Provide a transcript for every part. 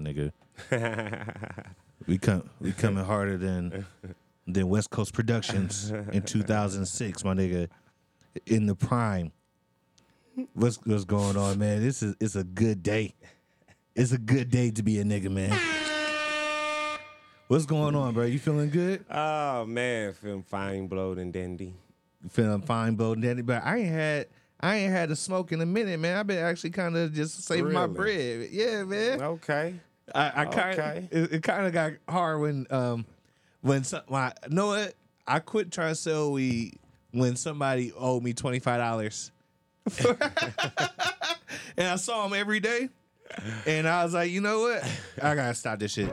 my nigga. we come we coming harder than than West Coast Productions in 2006, my nigga. In the prime. What's what's going on, man? This is it's a good day. It's a good day to be a nigga, man. What's going on, bro? You feeling good? Oh man, feeling fine, blowed and dandy. feeling fine, Bo Daddy. But I ain't had I ain't had a smoke in a minute, man. I've been actually kind of just saving my bread. Yeah, man. Okay. I, I kind Okay. it, it kind of got hard when um when some my know what I quit trying to sell weed when somebody owed me twenty five dollars, and I saw him every day, and I was like, you know what, I gotta stop this shit.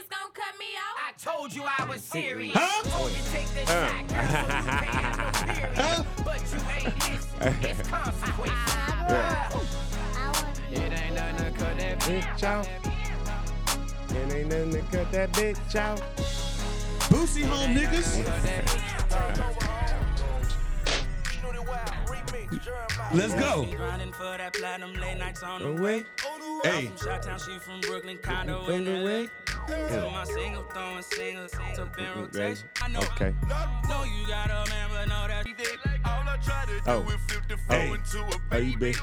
just gonna cut me off? I told you I was serious. Huh? Told you take the shot, girl, so you paying no period. But you ain't listen. It's consequences. It ain't nothing to cut that bitch out. It ain't nothing to cut that bitch out. Boosie home, niggas. Let's go. Grinding for that platinum late nights on the No way. way. Hey, Shot from Brooklyn, condo in LA. To my single, throwing singles to bin rotation. I know, Okay. know you got a man, but know that All I try to do Oh. is flip the Hey. into a Are you baby. big?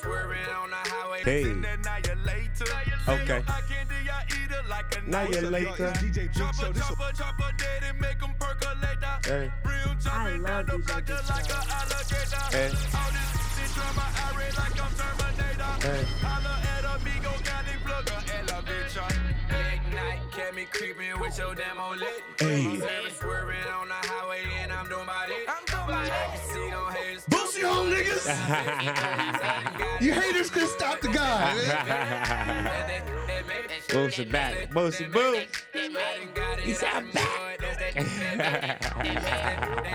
Swerving on the highway, Hey. send that now you later. Okay. I can't do ya either like a Now you later. Chopper, chopper, chopper, dead and make 'em percolate. Hey. Real chopping down the like a alligator. Hey. All this shit drama, I read like I'm Terminator. Hey. Holla at amigo, it plugger, elevator. Late night, kept me creeping with your demo lit. Hey. Swerving on the highway and I'm doing my it. I'm doing my it. See, don't hate us. Boosie home, niggas. You haters can stop the guy. Boosie back. Boosie boo. He said I'm back.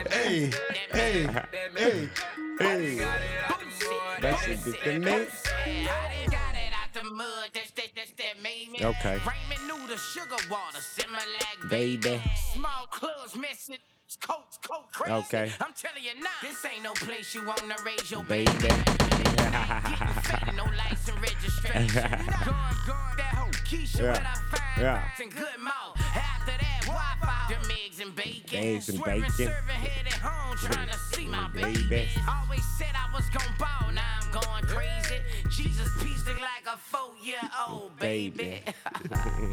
Hey, hey, hey. Hey. That should be the mix. Got it out the mud, that's that, that's that made me. Okay. Raymond knew the sugar water, Similac, Baby. Small clubs missing. Coats, coat crazy. Okay. I'm telling you now, this ain't no place you wanna raise your Baby. baby. No license registration. Gone, gone, that Keisha, Yeah. what I find Yeah. and good mouth. After that, Wi-Fi, them eggs and bacon. Eggs and Swerving, bacon. serving head at home, trying to see my baby. Baby. Always said I was gon' ball, now I'm going crazy. Jesus piece look like a four-year-old baby.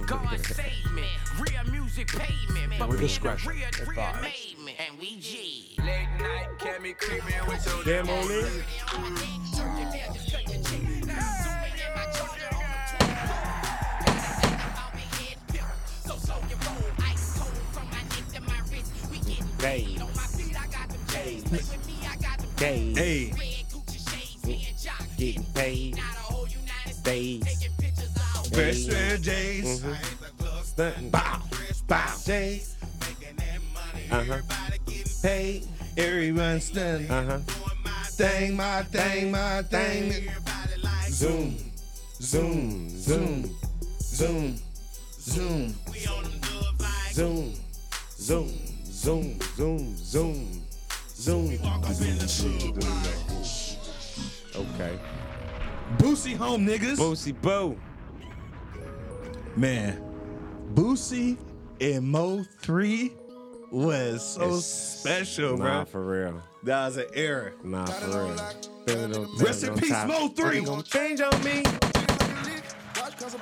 God save me, real music paid me. But With being discretion real, real made me. And we G. Late night, kept me creeping with your Demo lit. Hey. Hey, Getting paid. Days. pair of J's. Stunting. Bow, bow. Days. Uh huh. Paid. Everyone stunned. Uh huh. Thing, my thing, my thing. Zoom, zoom, zoom, zoom, zoom. Zoom. Zoom. Zoom. Zoom. Zoom. Zoom. Okay. Boosie home, niggas. Boosie Bo. Man, Boosie and Mo 3 was so It's- special, Nah, bro. for real. That was an era. Nah, for real. Feeling on- Rest in peace. Mo 3. Gonna change on me. Change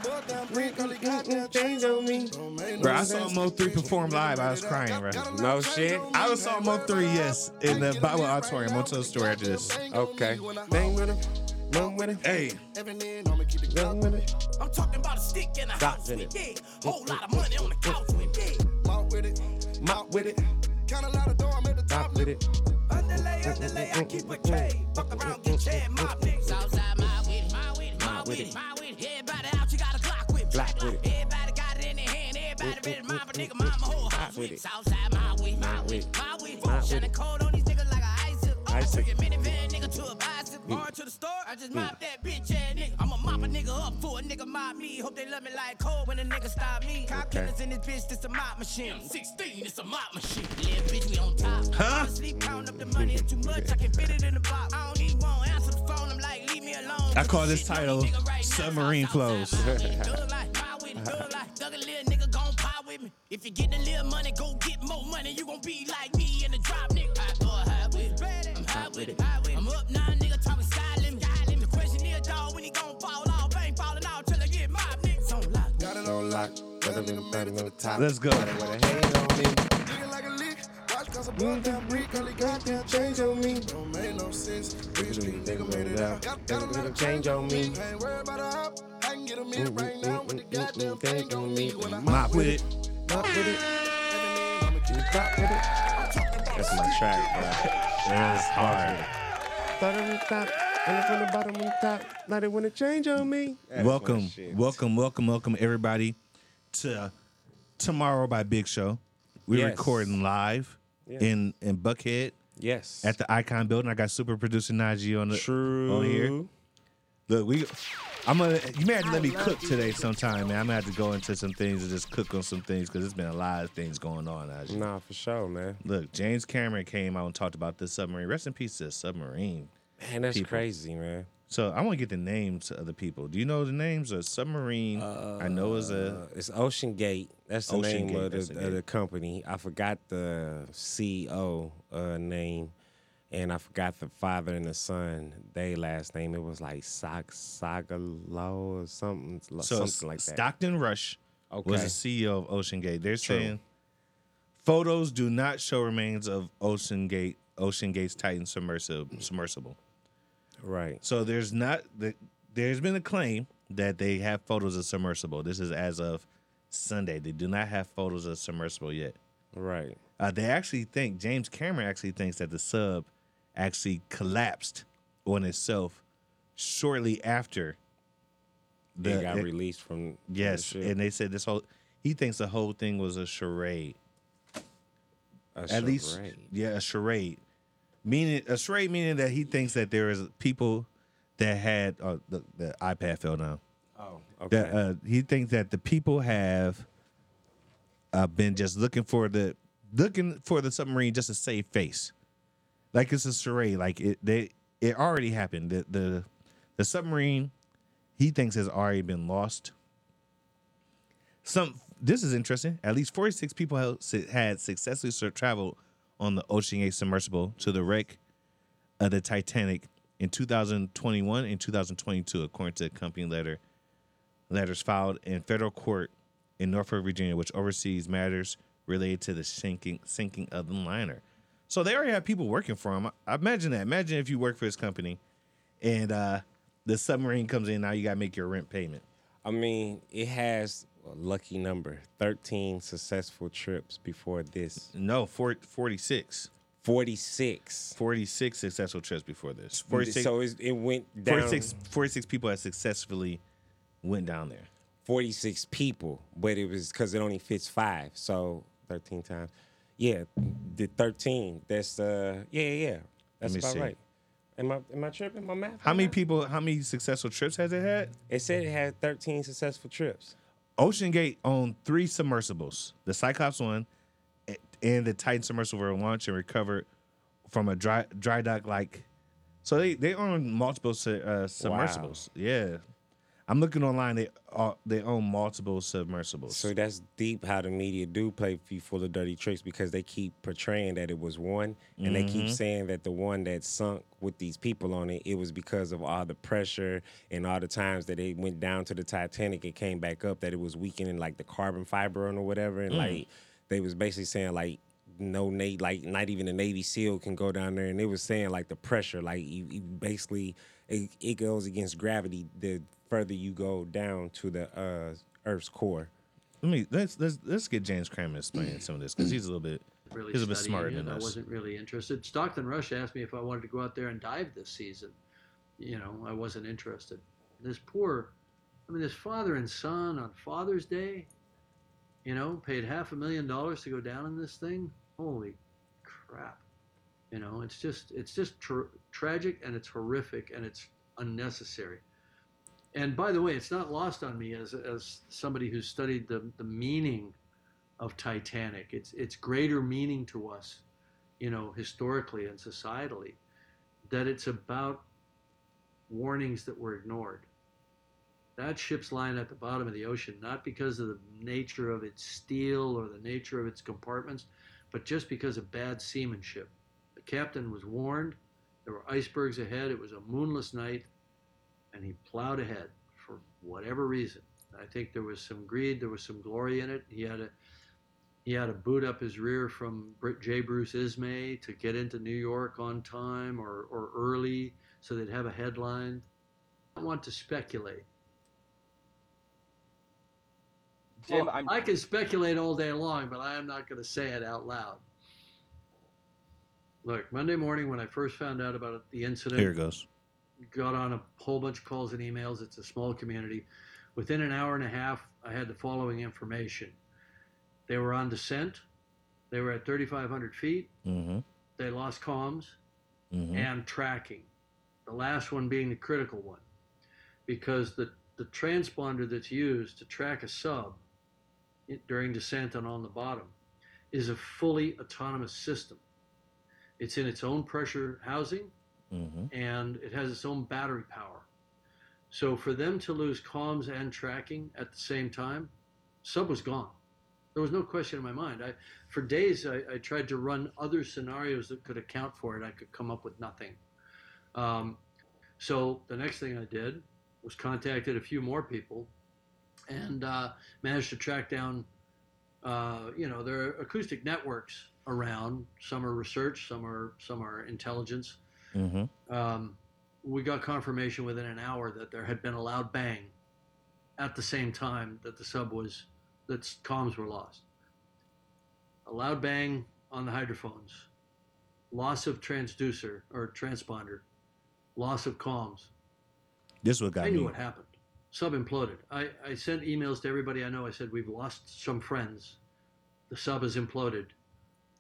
mm, mm, mm, on me. Bro, I saw Mo 3 perform live. I was crying, bro. No shit. I was saw Mo 3, yes, in the Bible Auditorium. I'll tell the story after this. Okay. Bang with him. Run with him. Hey, Run with him. I'm talking about a stick and a Stop house in with it. yeah. Whole lot of money on the couch with yeah. Mop with it. Stop with it. delay, I keep a K. Fuck around, get your mob hand, everybody ready to mob a nigga, mama whole house with it. Southside, my with it, my with it, my with it. Shining cold on these niggas like a ice zip. Ice took your minivan nigga to a bicycle. Mm. Hard to the store, I just mm. mopped that bitch ass nigga. I'ma mop a nigga up for a nigga mob me. Hope they love me like cold when a nigga stop me. Cop killers in this bitch, this a mop machine. 16, it's a mop machine. Little bitch, we on top. Huh? Sleep counting up the money, it's too much. I can fit it in the box. I don't even want to answer the phone. I'm like, leave me alone. I call this title nigga right now. Submarine Southside, Flows. my with it, thug life, my with it, thug life. Thug a little nigga gon' pie with me. If you get a little money, go get more money. You gon' be like me in the drop, nigga. High boy, high with it. I'm high with it. I'm up now, nigga, talking sky limit. Sky. The question is, dog, when he gon' fall off? Ain't falling out till I get my nigga. So lock. Got it on lock. Got it in the bed on the top. Let's go. Watch cause a bug down brick. Only got that change on me. Don't make no sense. Big street nigga made it out. Got, got a lot of change on me. Ain't worried about a hop. I can get a minute right now with the goddamn thing on me. When I Mop with it. Pop with it. I'ma keep with it. That's my track, bro. That's hard. Start on the top. And it from the bottom on the top. Let it when it change on me. Welcome, welcome, welcome, welcome, everybody to Tomorrow by Big Cheaux. We're Yes. recording live Yeah. in in Buckhead Yes. at the Icon Building. I got super producer Najee on the True. on here. Look, we. I'm gonna. You may have to let me cook today sometime, man. I'm gonna have to go into some things and just cook on some things because there's been a lot of things going on. Najee. Nah, for sure, man. Look, James Cameron came out and talked about this submarine. Rest in peace to the submarine. Man, that's People. crazy, man. So I want to get the names of the people. Do you know the names of submarine? I know is a Uh, it's Ocean Gate. That's the Ocean name Gate, of, the, the of the company. I forgot the CEO uh, name, and I forgot the father and the son. They last name. It was like Sag Sagalo or something, so something like that. Stockton Rush was the CEO of Ocean Gate. They're True. saying photos do not show remains of Ocean Gate, Ocean Gate's Titan submersible. submersible. Right. So there's not the, there's been a claim that they have photos of submersible. This is as of Sunday. They do not have photos of submersible yet. Right. Uh, they actually think James Cameron actually thinks that the sub actually collapsed on itself shortly after They got it- released from. from the Yes, and they said this whole he thinks the whole thing was a charade. A At least, yeah, a charade. Meaning a charade meaning that he thinks that there is people that had uh, the the iPad fell down. Oh, okay. That uh, he thinks that the people have uh, been just looking for the looking for the submarine just to save face, like it's a charade. Like it they it already happened. The the the submarine he thinks has already been lost. Some this is interesting. At least forty six people have, had successfully traveled on the Ocean submersible to the wreck of the Titanic in 2021 and 2022, according to company letter letters filed in federal court in Norfolk, Virginia, which oversees matters related to the sinking sinking of the liner. So they already have people working for them. I, I imagine that. Imagine if you work for this company, and uh, the submarine comes in. Now you got to make your rent payment. I mean, it has lucky number 13 successful trips before this. No, four, 46. 46. 46 successful trips before this. 46, So it went down 46, 46 people have successfully went down there. 46 people, but it was because it only fits five. So 13 times. Yeah, the 13. That's, uh, yeah, yeah, yeah. That's about see. right. Am I, am I tripping my math? How many people? How many successful trips has it had? It said it had 13 successful trips. Ocean Gate owned three submersibles: the Cyclops one, and the Titan submersible were launched and recovered from a dry dry dock. Like, so they they own multiple uh, submersibles. Yeah, I'm looking online. They uh, they own multiple submersibles. So that's deep how the media do play full of dirty tricks because they keep portraying that it was one, and they Mm-hmm. keep saying that the one that sunk with these people on it, it was because of all the pressure and all the times that it went down to the Titanic, it came back up, that it was weakening like the carbon fiber or whatever, Mm. and like they was basically saying like no Navy, like not even a Navy SEAL can go down there, and it was saying like the pressure, like you, you basically it, it goes against gravity the further you go down to the uh, Earth's core. Let me let's let's let's get James Cameron to explain some of this because he's a little bit really He's a bit smarter it. than I us. wasn't really interested. Stockton Rush asked me if I wanted to go out there and dive this season. You know, I wasn't interested. This poor, I mean, this father and son on Father's Day, you know, paid half a million dollars to go down in this thing. Holy crap! You know, it's just it's just tra- tragic and it's horrific and it's unnecessary. And by the way, it's not lost on me as as somebody who's studied the the meaning of Titanic. It's it's greater meaning to us, you know, historically and societally, that it's about warnings that were ignored. That ship's lying at the bottom of the ocean, not because of the nature of its steel or the nature of its compartments, but just because of bad seamanship. The captain was warned. There were icebergs ahead. It was a moonless night, and he plowed ahead for whatever reason. I think there was some greed. There was some glory in it. He had a he had to boot up his rear from J. Bruce Ismay to get into New York on time or, or early so they'd have a headline. I don't want to speculate. Jim, Well, I can speculate all day long, but I am not going to say it out loud. Look, Monday morning when I first found out about the incident, Here it goes. got on a whole bunch of calls and emails. It's a small community. Within an hour and a half, I had the following information. They were on descent. They were at 3,500 feet. Mm-hmm. They lost comms Mm-hmm. and tracking. The last one being the critical one, because the the transponder that's used to track a sub during descent and on the bottom is a fully autonomous system. It's in its own pressure housing Mm-hmm. and it has its own battery power. So for them to lose comms and tracking at the same time, sub was gone. There was no question in my mind. I, for days, I, I tried to run other scenarios that could account for it. I could come up with nothing. Um, so the next thing I did was contacted a few more people, and uh, managed to track down. Uh, you know, there are acoustic networks around. Some are research, some are some are intelligence Mm-hmm. um, we got confirmation within an hour that there had been a loud bang at the same time that the sub was that comms were lost. A loud bang on the hydrophones, loss of transducer or transponder, loss of comms. This is what got I knew me. what happened. Sub imploded. I, I sent emails to everybody I know. I said, We've lost some friends. The sub has imploded.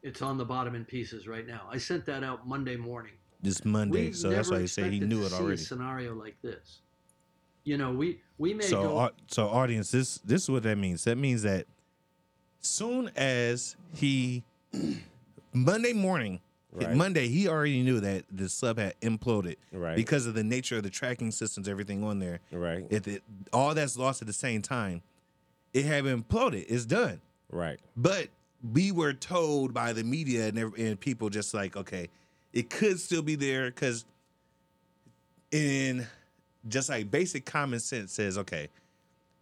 It's on the bottom in pieces right now. I sent that out Monday morning. This Monday, We so that's why he said he knew to it see already. A scenario like this, you know, we we may So, go. au- so audience, this this is what that means. That means that soon as he Monday morning, Right. Monday, he already knew that the sub had imploded Right. because of the nature of the tracking systems, everything on there. Right. If it, all that's lost at the same time, it had imploded. It's done. Right. But we were told by the media and, and people just like, okay, it could still be there because in just like basic common sense says, okay,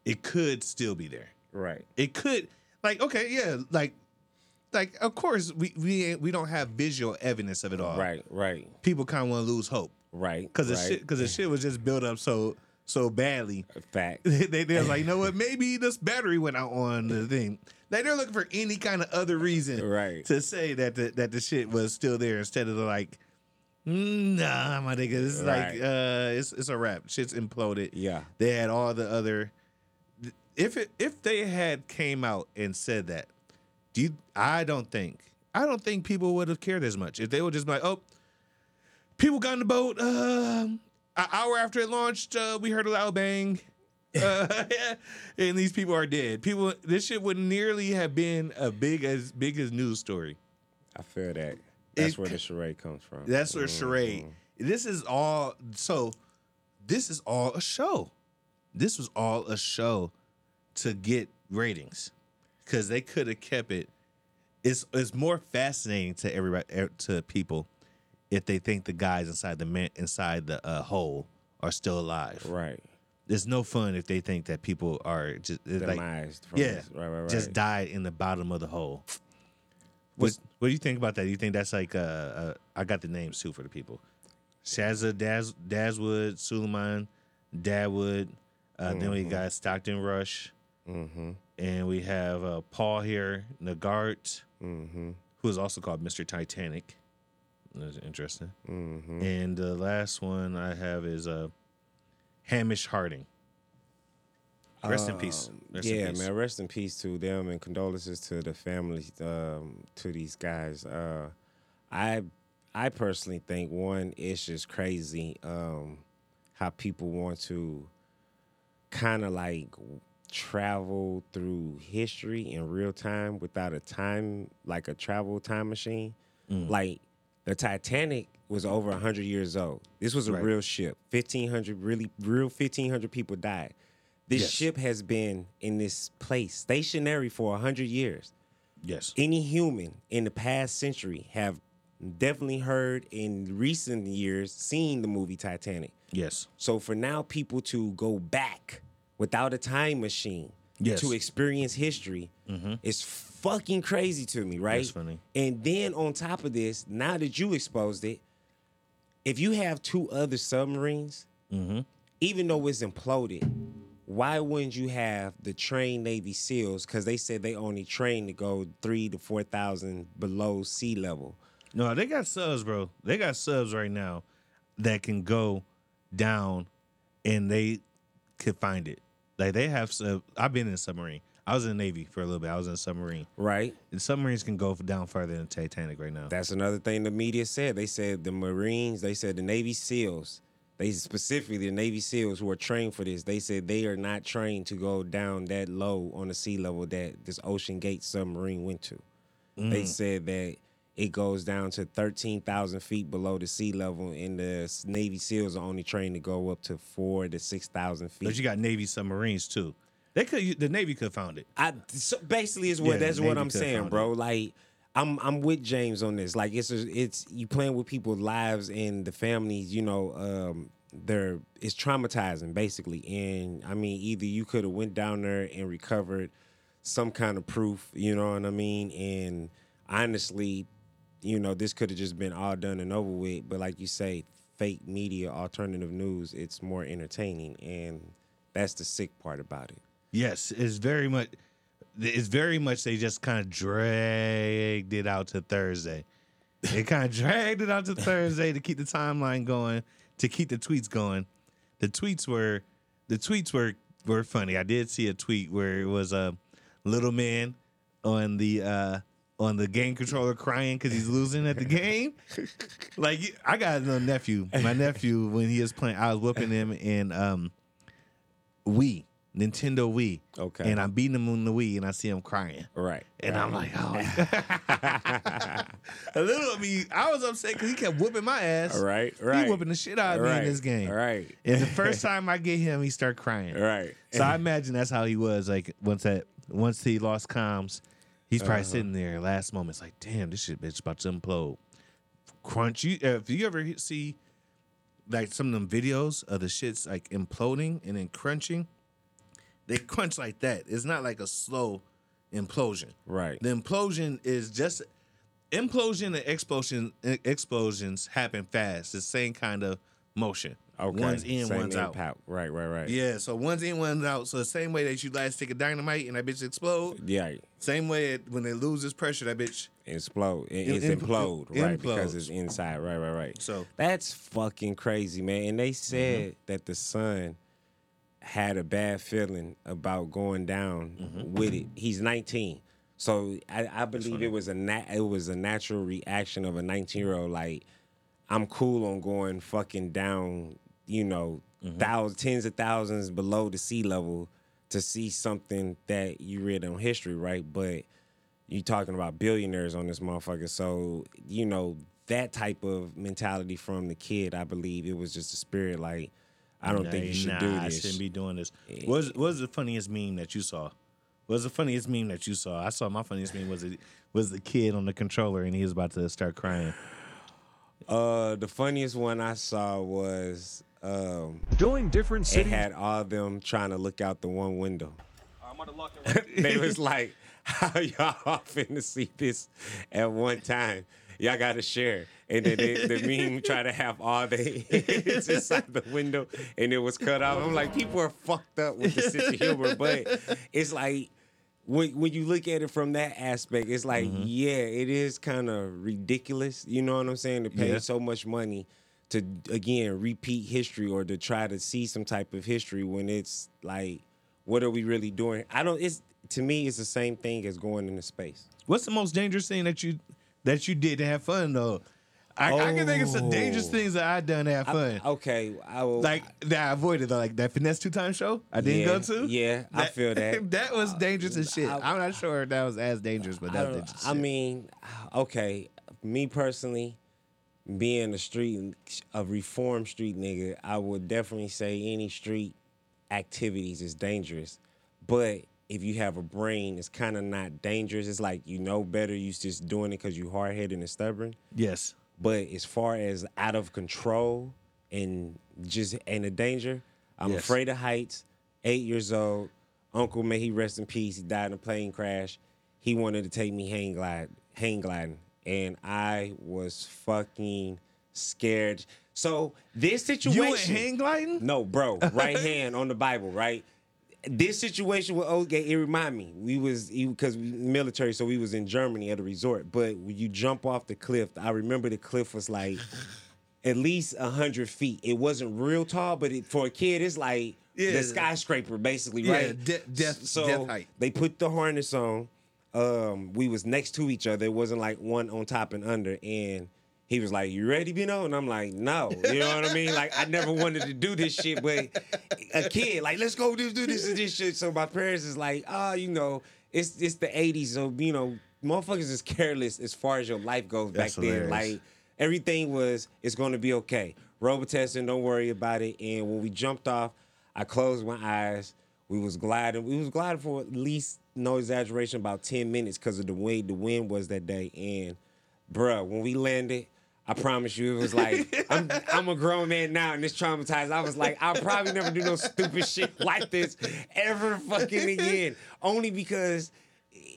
it could still be there. Right. It could, like, okay, yeah, like, like of course we we ain't- we don't have visual evidence of it all. Right. Right. People kind of want to lose hope Right. because the shit because the shit was just built up so so badly. Fact. they they're like, you know what? Maybe this battery went out on the thing. Like they're looking for any kind of other reason Right. to say that the, that the shit was still there instead of like, "Mm, nah, my nigga, this is like uh, it's it's a wrap. Shit's imploded. Yeah. They had all the other. If it if they had came out and said that, do you? I don't think I don't think people would have cared as much if they were just like, oh, people got in the boat. Um, an hour after it launched, uh, we heard a loud bang. Uh, and these people are dead. People, this shit would nearly have been a big as big as news story. I feel that. That's It where the charade comes from. That's where Mhm. charade. This is all. So, this is all a show. This was all a show to get ratings because they could have kept it. It's it's more fascinating to everybody er, to people if they think the guys inside the man inside the uh, hole are still alive. Right. It's no fun if they think that people are just like yeah, this. Right, right, right. just died in the bottom of the hole. What What do you think about that? Do you think that's like uh, uh I got the names too for the people. Shazza Daz Dazwood, Suleiman, Dadwood. Uh, Then we got Stockton Rush, Mm-hmm. and we have uh, Paul here, Nagart. Mm-hmm. who is also called Mr. Titanic. That's interesting. Mm-hmm. And the last one I have is uh, Hamish Harding. Rest in peace. Um, Rest in yeah, peace. man. Rest in peace to them and condolences to the families um, to these guys. Uh, I I personally think one, it's just crazy um, how people want to kind of like travel through history in real time without a time like a travel time machine. Mm. Like the Titanic was over 100 years old. This was a Right. real ship. 1500 really real 1500 people died. This Yes. ship has been in this place stationary for 100 years. Yes. Any human in the past century have definitely heard in recent years seen the movie Titanic. Yes. So for now people to go back without a time machine Yes. to experience history mm-hmm. is fucking crazy to me, right? That's funny. And then on top of this, now that you exposed it, if you have two other submarines, Mm-hmm. even though it's imploded, why wouldn't you have the trained Navy SEALs? Because they said they only train to go three to four thousand below sea level. No, they got subs, bro. They got subs right now that can go down and they could find it. Like they have sub. I've been in a submarine. I was in the Navy for a little bit. I was in a submarine. Right. And submarines can go down further than Titanic right now. That's another thing the media said. They said the Marines, they said the Navy SEALs, they specifically the Navy SEALs who are trained for this, they said they are not trained to go down that low on the sea level that this Ocean Gate submarine went to. They mm. said that it goes down to 13,000 feet below the sea level, and the Navy SEALs are only trained to go up to four to 6,000 feet. But you got Navy submarines too. They could. The Navy could have found it. I so basically is what Yeah, that's what I'm saying, bro. Like I'm I'm with James on this. Like it's a, it's you playing with people's lives and the families. You know, um, they're it's traumatizing basically. And I mean, either you could have went down there and recovered some kind of proof. You know what I mean? And honestly, you know, this could have just been all done and over with. But like you say, fake media, alternative news, it's more entertaining, and that's the sick part about it. Yes, it's very much. It's very much. They just kind of dragged it out to Thursday. They kind of dragged it out to Thursday to keep the timeline going, to keep the tweets going. The tweets were, the tweets were were funny. I did see a tweet where it was a little man on the uh on the game controller crying because he's losing at the game. like I got a little nephew. My nephew when he was playing, I was whooping him in um Wii, Nintendo Wii. Okay. And I'm beating him on the Wii, and I see him crying. Right. And I'm like, oh. a little. I mean, I was upset because he kept whooping my ass. Right, right. He right. whooping the shit out of me in this game. Right. And the first time I get him, he start crying. Right. So I imagine that's how he was. Like once that, once he lost comms, he's probably Uh-huh. sitting there. Last moments, like, damn, this shit bitch about to implode. Crunch. You, uh, if you ever see like some of them videos of the shits like imploding and then crunching, they crunch like that. It's not like a slow implosion. Right. The implosion is just implosion and explosion explosions happen fast. The same kind of motion. Okay. One's in, Same one's out. Right, right, right. Yeah, so one's in, one's out. So the same way that you a stick of dynamite and that bitch explode, Yeah. same way it, when it loses pressure, that bitch. Explode. It- It It's impl- implode, right? Because it's inside. Right, right, right. So- that's fucking crazy, man. And they said mm-hmm. that the son had a bad feeling about going down mm-hmm. with it. He's 19. So I, I believe it was a nat- it was a natural reaction of a 19 year old like I'm cool on going fucking down, you know, mm-hmm. thousands, tens of thousands below the sea level to see something that you read on history, right? But you talking about billionaires on this motherfucker. So, you know, that type of mentality from the kid, I believe it was just a spirit like, I don't think you should nah, do this. I shouldn't be doing this. What's what's the funniest meme that you saw? What's the funniest meme that you saw? I saw my funniest meme was it was the kid on the controller and he was about to start crying. Uh, the funniest one I saw was um, Doing different it cities. had all of them trying to look out the one window. they was like, "How y'all finna see this at one time? Y'all got to share." And then they, the meme try to have all the heads inside the window, and it was cut off. I'm like, people are fucked up with the sense of humor, but it's like when when you look at it from that aspect, it's like, Mm-hmm. yeah, it is kind of ridiculous. You know what I'm saying? To pay Yeah. so much money to again repeat history or to try to see some type of history when it's like, what are we really doing? I don't. It's to me, it's the same thing as going into space. What's the most dangerous thing that you that you did to have fun though? I, I can think of some dangerous Oh. things that I done to have fun. okay, I will like that I avoided though, like that finesse two time show I didn't Yeah, go to. yeah, I feel that. that was uh, dangerous as shit. I- am not sure if that was as dangerous, but I, that was don't- dangerous. I shit. mean, okay, me personally, being a street a reform street nigga, I would definitely say any street activities is dangerous. But if you have a brain, it's kind of not dangerous. It's like you know better. You just doing it because you hard headed and stubborn. yes, But as far as out of control and just and the danger, I'm Yes. afraid of heights. Eight years old, Uncle may he rest in peace. He died in a plane crash. He wanted to take me hang glide, hang gliding, and I was fucking scared. So this situation, you hang gliding. no, bro, right hand on the Bible, right? This situation with Oldgate, it remind me. We was because military, so we was in Germany at a resort. But when you jump off the cliff, I remember the cliff was like at least hundred feet. It wasn't real tall, but it, for a kid, it's like Yeah. the skyscraper, basically, Yeah, right? de- death- so death height. they put the harness on. Um, we was next to each other. It wasn't like one on top and under. And he was like, "You ready, Bino?" And I'm like, "No." You know what I mean? Like I never wanted to do this shit, but a kid, like, let's go do, do this and this shit. So my parents is like, "Oh, you know, it's it's the '80s, so you know, motherfuckers is careless as far as your life goes That's back then. hilarious. Like everything was, it's going to be okay. Robotesting, don't worry about it. And when we jumped off, I closed my eyes. We was gliding. We was gliding for at least, no exaggeration, about 10 minutes because of the way the wind was that day. And bruh, when we landed, I promise you, it was like I'm, I'm a grown man now and it's traumatized. I was like, I'll probably never do no stupid shit like this ever fucking again. Only because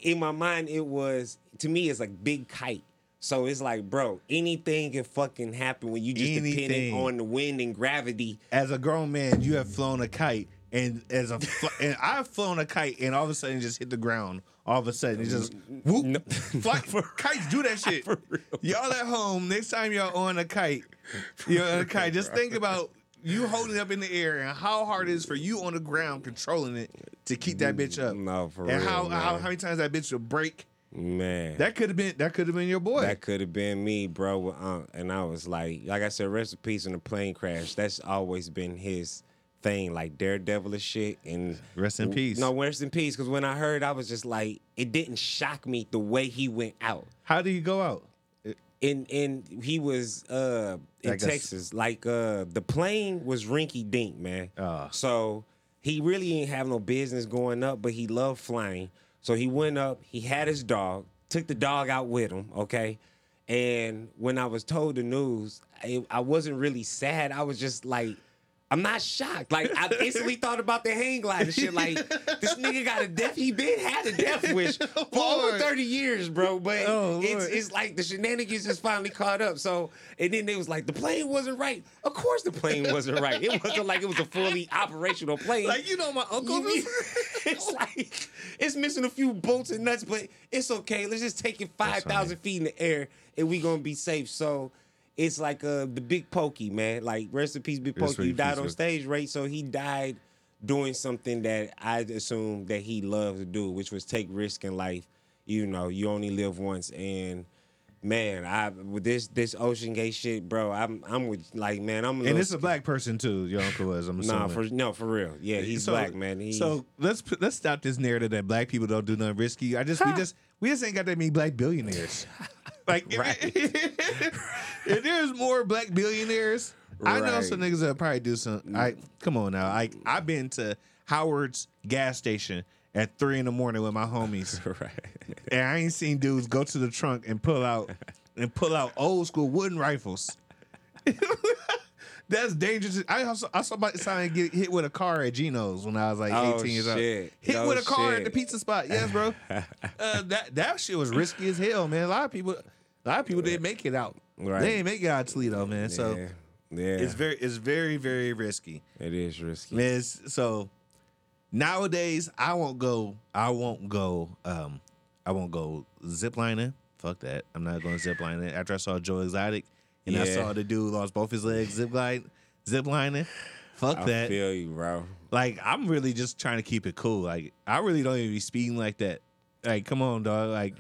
in my mind it was to me it's like big kite. So it's like, bro, anything can fucking happen when you just depending on the wind and gravity. As a grown man, you have flown a kite, and as a and I've flown a kite, and all of a sudden just hit the ground. All of a sudden it just mm, whoop. Fly, for, kites do that shit. Y'all at home next time y'all on a kite, you're on a kite. Just think about you holding it up in the air and how hard it is for you on the ground controlling it to keep that bitch up. No, for and real, how, how man. how many times that bitch will break. Man. That could have been that could have been your boy. That could have been me, bro. Unc. Uh, and I was like, like I said, rest in peace in the plane crash. That's always been his thing, like daredevilish shit. And Rest in peace. No, rest in peace. Because when I heard, I was just like, it didn't shock me the way he went out. How did he go out? And and he was uh in Like a s- Texas. Like uh the plane was rinky dink, man. Ah. So he really didn't have no business going up, but he loved flying. So he went up, he had his dog, took the dog out with him, okay? And when I was told the news, I, I wasn't really sad. I was just like, I'm not shocked. Like I instantly thought about the hang glide and shit. Like this nigga got a death. He been had a death wish for over 30 years, bro. But Oh, it's it's like the shenanigans just finally caught up. So and then they was like, the plane wasn't right. Of course the plane wasn't right. It wasn't like it was a fully operational plane. Like you know my uncle. It's like it's missing a few bolts and nuts, but it's okay. Let's just take it five thousand feet in the air, and we gonna be safe. So it's like uh the big pokey man. Like rest in peace, big pokey. In died on stage, right? So he died doing something that I assume that he loved to do, which was take risk in life. You know, you only live once, and man, I with this this Ocean Gate shit, bro. I'm I'm with like man. I'm And it's a black person too. Your uncle was. I'm assuming. Nah, for no, for real. Yeah, he's So- black, man. He's, So let's let's stop this narrative that black people don't do nothing risky. I just we just we just ain't got that many black billionaires. Like if, Right. if there's more black billionaires, I know Right. some niggas that probably do some. Mm. I come on now. I I've been to Howard's gas station at three in the morning with my homies, right. and I ain't seen dudes go to the trunk and pull out and pull out old school wooden rifles. That's dangerous. I also I saw somebody sign get hit with a car at Geno's when I was like Oh, 18 years old. Hit Oh, with a car at the pizza spot. Yes, bro. uh, that that shit was risky as hell, man. A lot of people, a lot of people didn't make it out. Right. They didn't make it out of Toledo, man. So yeah, yeah. it's very it's very very risky. it is risky. Man, so Nowadays, I won't go. I won't go. Um, I won't go ziplining. Fuck that. I'm not going ziplining. After I saw Joe Exotic, and I saw the dude lost both his legs zip line, ziplining. Fuck I that. I feel you, bro. Like I'm really just trying to keep it cool. Like I really don't even be speeding like that. Like come on, dog. Like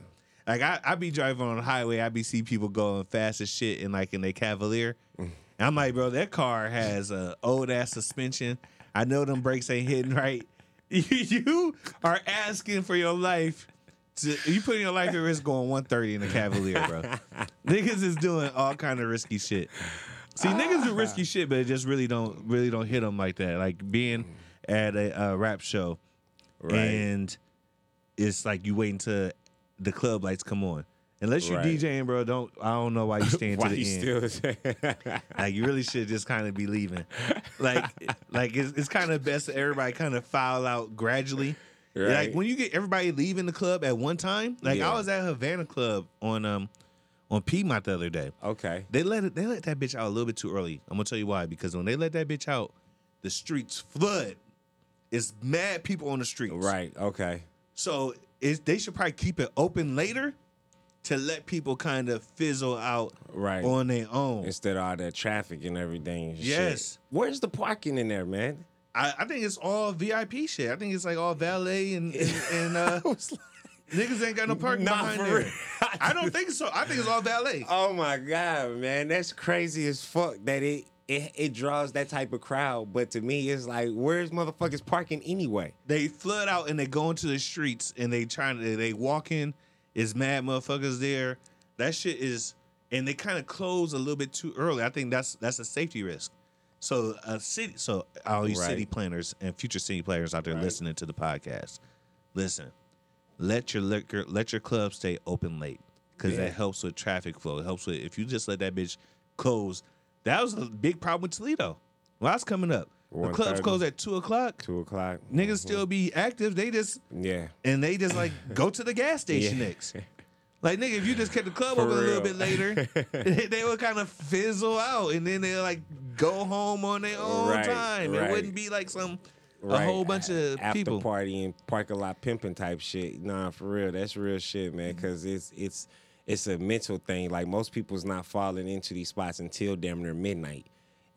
like I, I be driving on the highway. I be see people going fast as shit and like in their Cavalier. Mm. And I'm like, bro, that car has a old ass suspension. I know them brakes ain't hitting right. you are asking for your life. To, you putting your life at risk going 130 in the Cavalier, bro. niggas is doing all kind of risky shit. See, niggas do risky shit, but it just really don't really don't hit them like that. Like being at a, uh rap show, Right. and it's like you waiting till the club lights come on. Unless you Right. DJing, bro, don't I don't know why you staying Why to the you end. still? Like you really should just kind of be leaving. Like like it's, it's kind of best that everybody kind of file out gradually. Like when you get everybody leaving the club at one time. Like Yeah. I was at Havana Club on um on Piedmont the other day. okay. They let it they let that bitch out a little bit too early. I'm gonna tell you why. Because when they let that bitch out, the streets flood. It's mad people on the streets. Right. Okay. So they should probably keep it open later to let people kind of fizzle out Right. on their own. Instead of all that traffic and everything. and shit. Yes. Where's the parking in there, man? I, I think it's all VIP shit. I think it's like all valet and and, and uh, niggas ain't got no parking behind there. real. I don't think so. I think it's all valet. Oh my god, man, that's crazy as fuck. That it it, it draws that type of crowd. But to me, it's like, where's motherfuckers parking anyway? They flood out and they go into the streets and they trying to they walk in. Is mad motherfuckers there. That shit is, and they kind of close a little bit too early. I think that's that's a safety risk. So a city, so all you Right. city planners and future city players out there Right. listening to the podcast, listen. Let your liquor, let your club stay open late because Yeah. that helps with traffic flow. It helps with if you just let that bitch close. That was a big problem with Toledo. Well, was coming up. The clubs close at two o'clock. Two o'clock. Niggas mm-hmm. still be active. They just Yeah. and they just like go to the gas station Yeah. next. Like nigga, if you just kept the club For open a little bit later, they would kind of fizzle out, and then they like go home on their own Right, time. It wouldn't be like some a whole bunch of after people. party and parking lot pimping type shit. Nah, for real, that's real shit, Mm-hmm. man. Because it's it's it's a mental thing. Like most people's not falling into these spots until damn near midnight,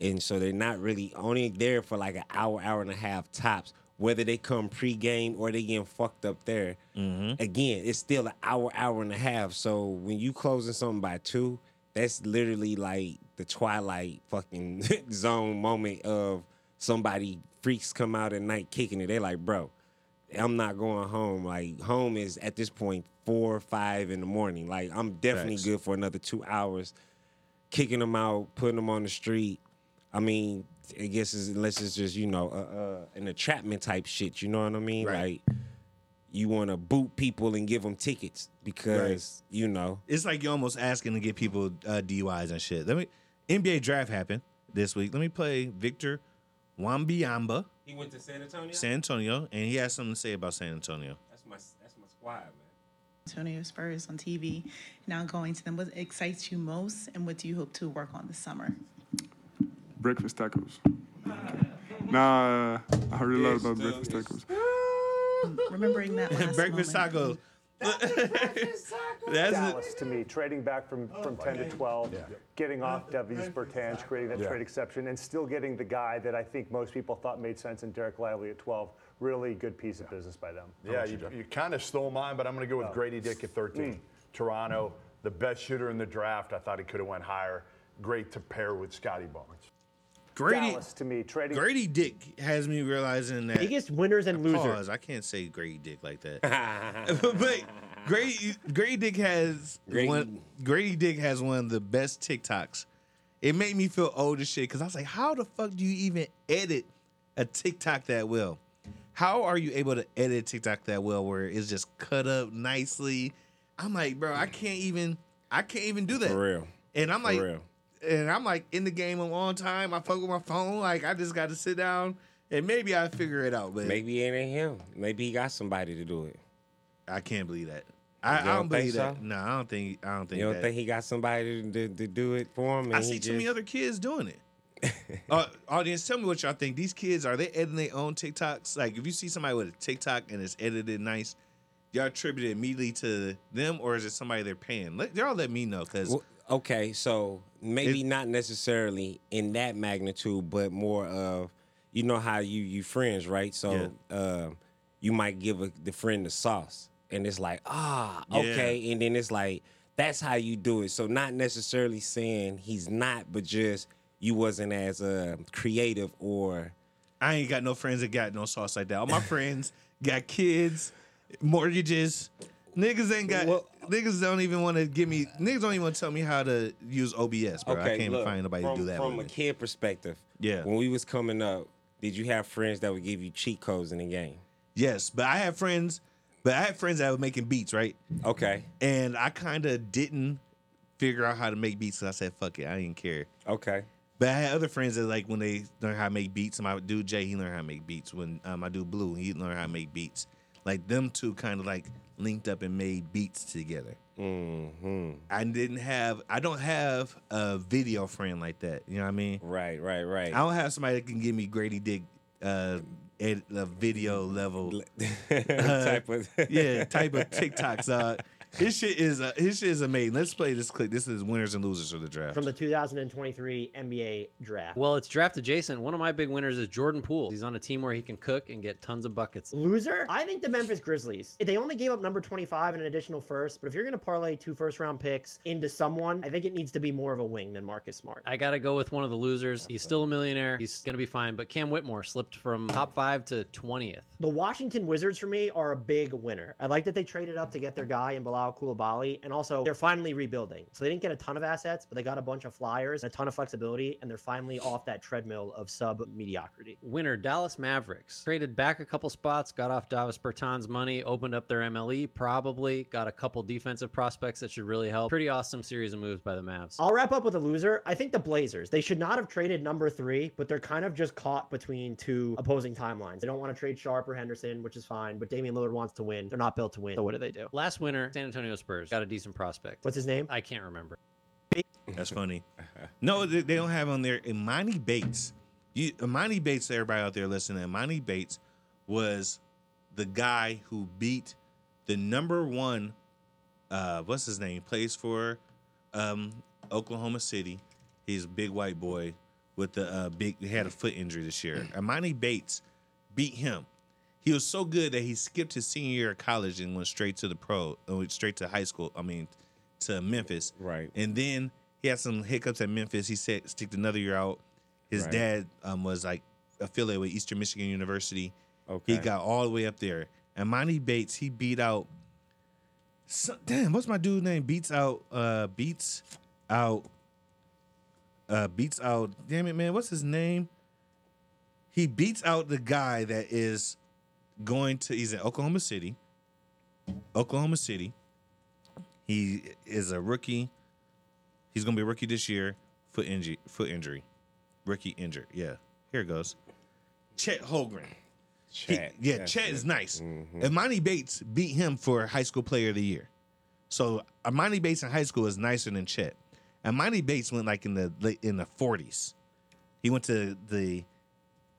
and so they're not really only there for like an hour, hour and a half tops. Whether they come pregame or they getting fucked up there, Mm-hmm. again, it's still an hour, hour and a half. So when you closing something by two, that's literally like the twilight fucking zone moment of somebody freaks come out at night kicking it. They're like, bro, I'm not going home. Like home is at this point four or five in the morning. Like I'm definitely Facts. good for another two hours. Kicking them out, putting them on the street. I mean, I guess it's, unless it's just you know uh, uh, an entrapment type shit. You know what I mean? Right. Like you want to boot people and give them tickets because you know. It's like you're almost asking to get people uh, DUIs and shit. Let me NBA draft happened this week. Let me play Victor Wembanyama, He went to San Antonio. San Antonio, and he has something to say about San Antonio. That's my that's my squad, man. Antonio Spurs on TV, now going to them. What excites you most, and what do you hope to work on this summer? Breakfast tacos. Nah, uh, I heard a lot about breakfast tacos. Remembering that last Breakfast moment. tacos. That's Dallas to me, trading back from, from 10 to 12, getting off Davis Bertans, creating that trade exception, and still getting the guy that I think most people thought made sense in Dereck Lively at 12. Really good piece of business by them. Yeah, you, you kind of stole mine, but I'm going to go with Grady Dick at 13. Toronto, the best shooter in the draft. I thought he could have went higher. Great to pair with Scottie Barnes. Grady. Dallas to me, trading. Grady Dick has me realizing that Biggest winners and losers. Pause. I can't say Grady Dick like that. but Grady Grady Dick has Grady- one. Grady Dick has one of the best TikToks. It made me feel old as shit because I was like, how the fuck do you even edit a TikTok that well? How are you able to edit TikTok that well where it's just cut up nicely? I'm like, bro, I can't even. I can't even do that. For real. And I'm For like, real. And I'm like in the game a long time. I fuck with my phone. Like I just got to sit down and maybe I figure it out. But Maybe it ain't him. Maybe he got somebody to do it. I can't believe that. I, I don't, don't believe think that. so? No, I don't think. I don't think You don't that. think he got somebody to, to, to do it for him? I see too many other kids doing it. uh, audience, tell me what y'all think. These kids are they editing their own TikToks? Like, if you see somebody with a TikTok and it's edited nice, y'all attribute it immediately to them, or is it somebody they're paying? Let, y'all let me know because Well, okay, so maybe not necessarily in that magnitude, but more of you know how you you friends, right? So um, you might give a, the friend the sauce, and it's like ah Yeah. okay, and then it's like that's how you do it. So not necessarily saying he's not, but just you wasn't as uh, creative or I ain't got no friends that got no sauce like that. All my friends got kids, mortgages. Niggas ain't got. Niggas don't even want to give me. Niggas don't even want to tell me how to use OBS, bro. I can't look, find nobody from, to do that. From a me. kid perspective, Yeah. When we was coming up, did you have friends that would give you cheat codes in the game? Yes, but I had friends. But I had friends that were making beats, right? Okay. And I kind of didn't figure out how to make beats. So I said, "Fuck it, I didn't care." Okay. But I had other friends that like when they learn how to make beats. My dude Jay, he learned how to make beats. When um, my dude Blue, he learned how to make beats. Like them two kind of like linked up and made beats together. Mm-hmm. I didn't have. I don't have a video friend like that. You know what I mean? Right, right, right. I don't have somebody that can give me Grady Dick, uh, ed, uh video level Type of- yeah type of TikToks. Uh, his shit is uh, his shit is amazing. Let's play this clip. This is winners and losers of the draft. from the 2023 NBA draft. Well, it's draft adjacent. One of my big winners is Jordan Poole. He's on a team where he can cook and get tons of buckets. Loser? I think the Memphis Grizzlies. They only gave up number 25 and an additional first, but if you're going to parlay two first round picks into someone, I think it needs to be more of a wing than Marcus Smart. I got to go with one of the losers. He's still a millionaire. He's going to be fine. But Cam Whitmore slipped from top five to 20th. The Washington Wizards for me are a big winner. I like that they traded up to get their guy in Bilal Coulibaly, and also they're finally rebuilding. So they didn't get a ton of assets, but they got a bunch of flyers, a ton of flexibility, and they're finally off that treadmill of sub mediocrity. Winner Dallas Mavericks traded back a couple spots, got off Davis Bertans' money, opened up their MLE, probably got a couple defensive prospects that should really help. Pretty awesome series of moves by the Mavs. I'll wrap up with a loser. I think the Blazers. They should not have traded number three, but they're kind of just caught between two opposing timelines. They don't want to trade Sharpe or Henderson, which is fine, but Damian Lillard wants to win. They're not built to win. So what do they do? Last winner, San Antonio Spurs. Got a decent prospect. What's his name? I can't remember. That's funny. No, they, they don't have on there Emoni Bates. You, Emoni Bates, everybody out there listening, Emoni Bates was the guy who beat the number one, uh, what's his name? Plays for um, Oklahoma City. He's a big white boy with the uh, big, he had a foot injury this year. Emoni Bates beat him. He was so good that he skipped his senior year of college and went straight to the pro, uh, went straight to high school. I mean, to Memphis. Right. And then he had some hiccups at Memphis. He said sticked another year out. His Right. dad um, was like affiliated with Eastern Michigan University. Okay. He got all the way up there. And Monty Bates, he beat out. So, damn, what's my dude name? Beats out. Uh, beats out. Uh, beats out. Damn it, man. What's his name? He beats out the guy that is going to. He's in Oklahoma City. Oklahoma City. He is a rookie. He's gonna be a rookie this year. Foot injury. Foot injury. Rookie injured. Yeah. Here it goes. Chet Holmgren. He- Chet, yeah, that's Chet it. is nice. Mhm. Emoni Bates beat him for high school player of the year. So Emoni Bates in high school is nicer than Chet. Emoni Bates went like in the late in the forties. He went to the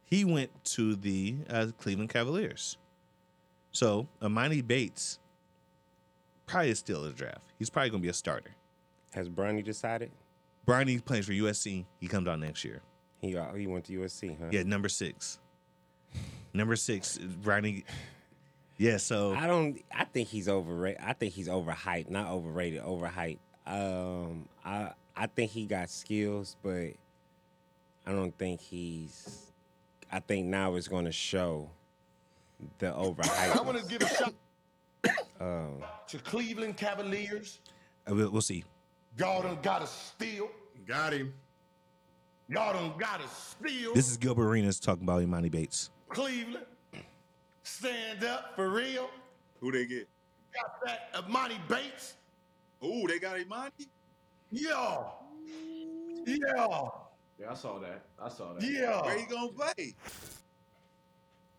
he went to the uh, Cleveland Cavaliers. So Emoni Bates probably is still in the draft. He's probably gonna be a starter. Has Bronny decided? Bronny plays for USC. He comes out next year. He got, he went to USC, huh? Yeah, number six. Number six, Bronny. Yeah, so I don't. I think he's overrated. I think he's overhyped, not overrated, overhyped. Um, I I think he got skills, but I don't think he's. I think now it's going to show the overhype. I want to give a shout Um, to Cleveland Cavaliers. uh, we'll, we'll see. Y'all done got a steal. Got him. Y'all done got a steal. This is Gilbert Arenas talking about Emoni Bates. Cleveland. Stand up for real. Who they get? Got that Emoni Bates. Ooh, they got Emoni? Yeah. Yeah. Yeah, I saw that. I saw that. Yeah. Where you gonna play?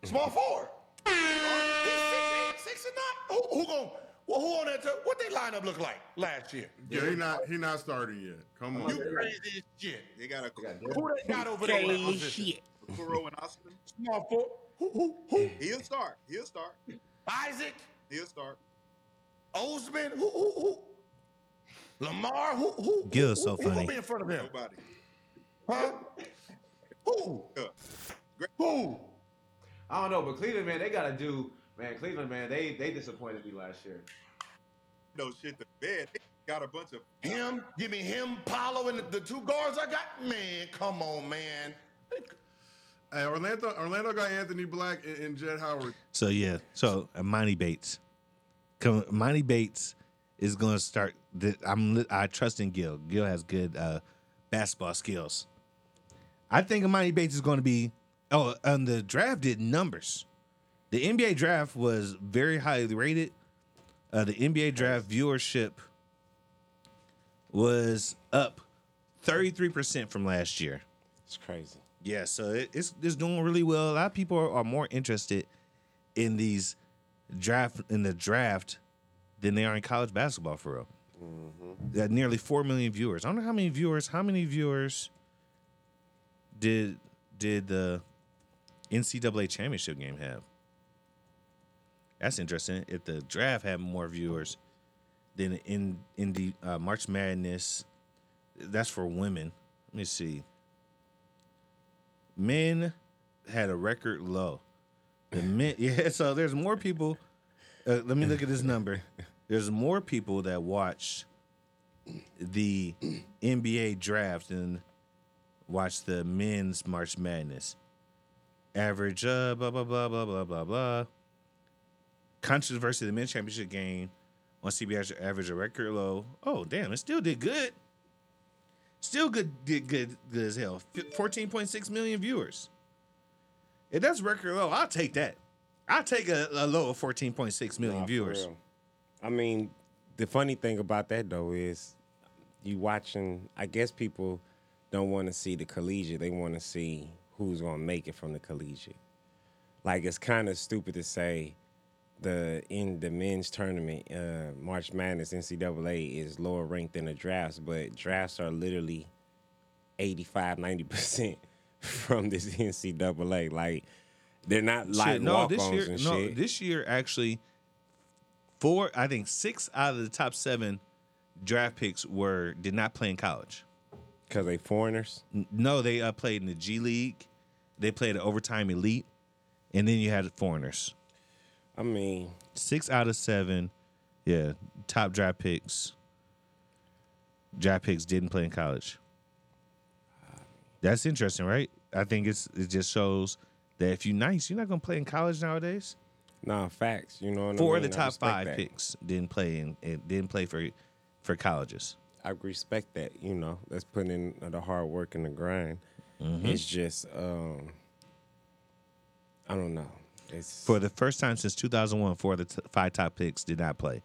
Small forward. He's six, eight, six and nine. Who, who gon' Well, who on that? T- what they lineup look like last year? Yeah, he not he not starting yet. Come on. You crazy as shit. They got a Who they got over there? in that position? Okoro and Osman. Small foot. Who, who, who? He'll start. He'll start. Isaac. He'll start. Osman. Who, who, who? Lamar. Who, who? Gil is so who, who funny. gonna be in front of him? Nobody. Huh? Who? Who? I don't know, but Cleveland, man, they gotta do. Man, Cleveland, man, they they disappointed me last year. No shit to bed. They got a bunch of Him? Give me him, Paolo, and the, the two guards I got? Man, come on, man. Hey, Orlando Orlando got Anthony Black and, and Jett Howard. So yeah, so Emoni Bates, come Emoni Bates is going to start. The, I'm I trust in Gil. Gil has good uh, basketball skills. I think Emoni Bates is going to be. Oh, and the draft did numbers. The NBA draft was very highly rated. Uh, the NBA draft viewership was up 33% from last year. It's crazy. Yeah, so it, it's it's doing really well. A lot of people are, are more interested in these draft in the draft than they are in college basketball for real. Mm-hmm. Got nearly four million viewers. I don't know how many viewers. How many viewers did did the NCAA championship game have? That's interesting. If the draft had more viewers than in in the uh, March Madness, that's for women. Let me see. Men had a record low. The men, yeah. So there's more people. Uh, let me look at this number. There's more people that watch the NBA draft than watch the men's March Madness. Average, uh, blah blah blah blah blah blah blah. Controversy: of The men's championship game on CBS average a record low. Oh damn! It still did good. Still good, did good, good as hell. Fourteen point six million viewers. If that's record low, I'll take that. I'll take a, a low of fourteen point six million Nah, viewers. I mean, the funny thing about that though is you watching. I guess people don't want to see the collegiate; they want to see who's gonna make it from the collegiate. Like it's kind of stupid to say the in the men's tournament, uh, March Madness NCAA is lower ranked than the drafts, but drafts are literally 85, 90 percent from this NCAA. Like they're not like Shit, no, this year, no, shit. this year actually, four, I think six out of the top seven draft picks were did not play in college. Cause they foreigners. No, they uh, played in the G League. They played the overtime elite, and then you had foreigners. I mean, six out of seven, yeah, top draft picks. Draft picks didn't play in college. That's interesting, right? I think it's it just shows that if you're nice, you're not gonna play in college nowadays. Nah, facts. You know, what Four I of the top five that. picks didn't play in didn't play for for colleges. I respect that. You know, that's putting in the hard work and the grind. Mhm. It's just, um, I don't know. It's For the first time since 2001, four of the t- five top picks did not play.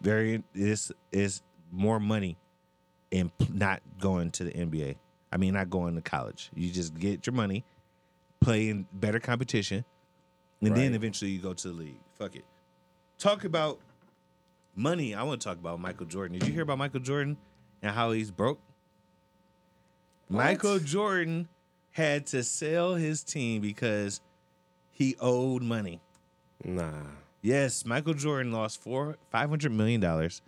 Very this is more money in p- not going to the NBA. I mean, not going to college. You just get your money, play in better competition, and then eventually you go to the league. Fuck it. Talk about money. I want to talk about Michael Jordan. Did you hear about Michael Jordan and how he's broke? Michael Jordan had to sell his team because he owed money. Nah. Yes, Michael Jordan lost four five hundred million dollars.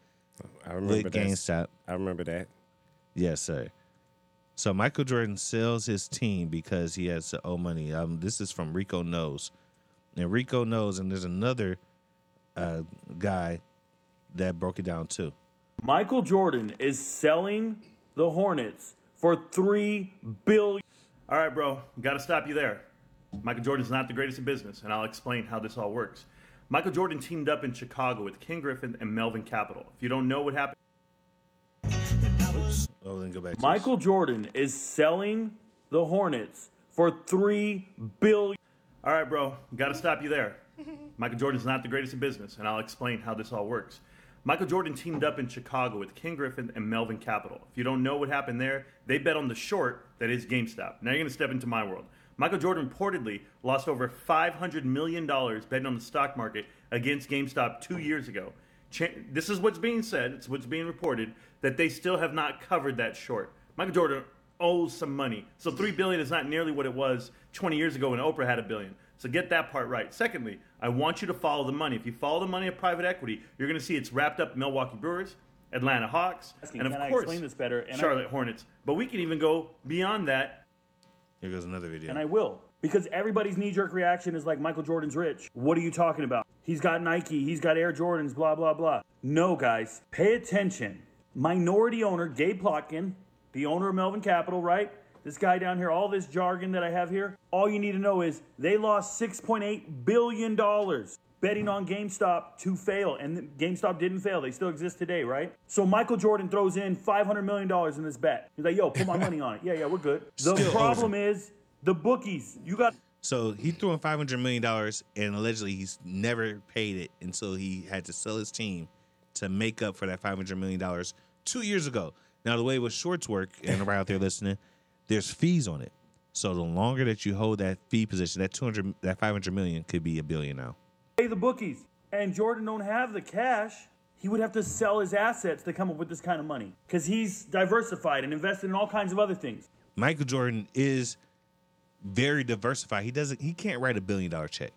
I remember that. GameStop. I remember that. Yes, sir. So Michael Jordan sells his team because he has to owe money. Um, this is from Rico Knows, and Rico Knows, and there's another uh, guy that broke it down too. Michael Jordan is selling the Hornets for three billion. All right, bro, got to stop you there. Michael Jordan's not the greatest in business, and I'll explain how this all works. Michael Jordan teamed up in Chicago with Ken Griffin and Melvin Capital. If you don't know what happened, Oh, then go back. To Michael Jordan is selling the Hornets for three billion. All right, bro, got to stop you there. Michael Jordan's not the greatest in business, and I'll explain how this all works. Michael Jordan teamed up in Chicago with Ken Griffin and Melvin Capital. If you don't know what happened there, they bet on the short that is GameStop. Now you're going to step into my world. Michael Jordan reportedly lost over $500 million betting on the stock market against GameStop two years ago. This is what's being said, it's what's being reported, that they still have not covered that short. Michael Jordan owes some money. So 3 billion is not nearly what it was 20 years ago when Oprah had a billion. So get that part right. Secondly, I want you to follow the money. If you follow the money of private equity, you're going to see it's wrapped up Milwaukee Brewers, Atlanta Hawks, Asking, and of can I course, explain this better? And I- Charlotte Hornets. But we can even go beyond that. Here goes another video. And I will. Because everybody's knee jerk reaction is like Michael Jordan's rich. What are you talking about? He's got Nike, he's got Air Jordans, blah, blah, blah. No, guys, pay attention. Minority owner Gabe Plotkin, the owner of Melvin Capital, right? This guy down here, all this jargon that I have here, all you need to know is they lost $6.8 billion betting on GameStop to fail. And GameStop didn't fail. They still exist today, right? So Michael Jordan throws in $500 million in this bet. He's like, yo, put my money on it. Yeah, yeah, we're good. The Still problem is the bookies. You got So he threw in five hundred million dollars, and allegedly he's never paid it until he had to sell his team to make up for that five hundred million dollars two years ago. Now the way with shorts work, and everybody out there listening, there's fees on it. So the longer that you hold that fee position, that two hundred, that five hundred million could be a billion now. pay the bookies. And Jordan don't have the cash. He would have to sell his assets to come up with this kind of money because he's diversified and invested in all kinds of other things. Michael Jordan is very diversified. He doesn't. He can't write a billion dollar check.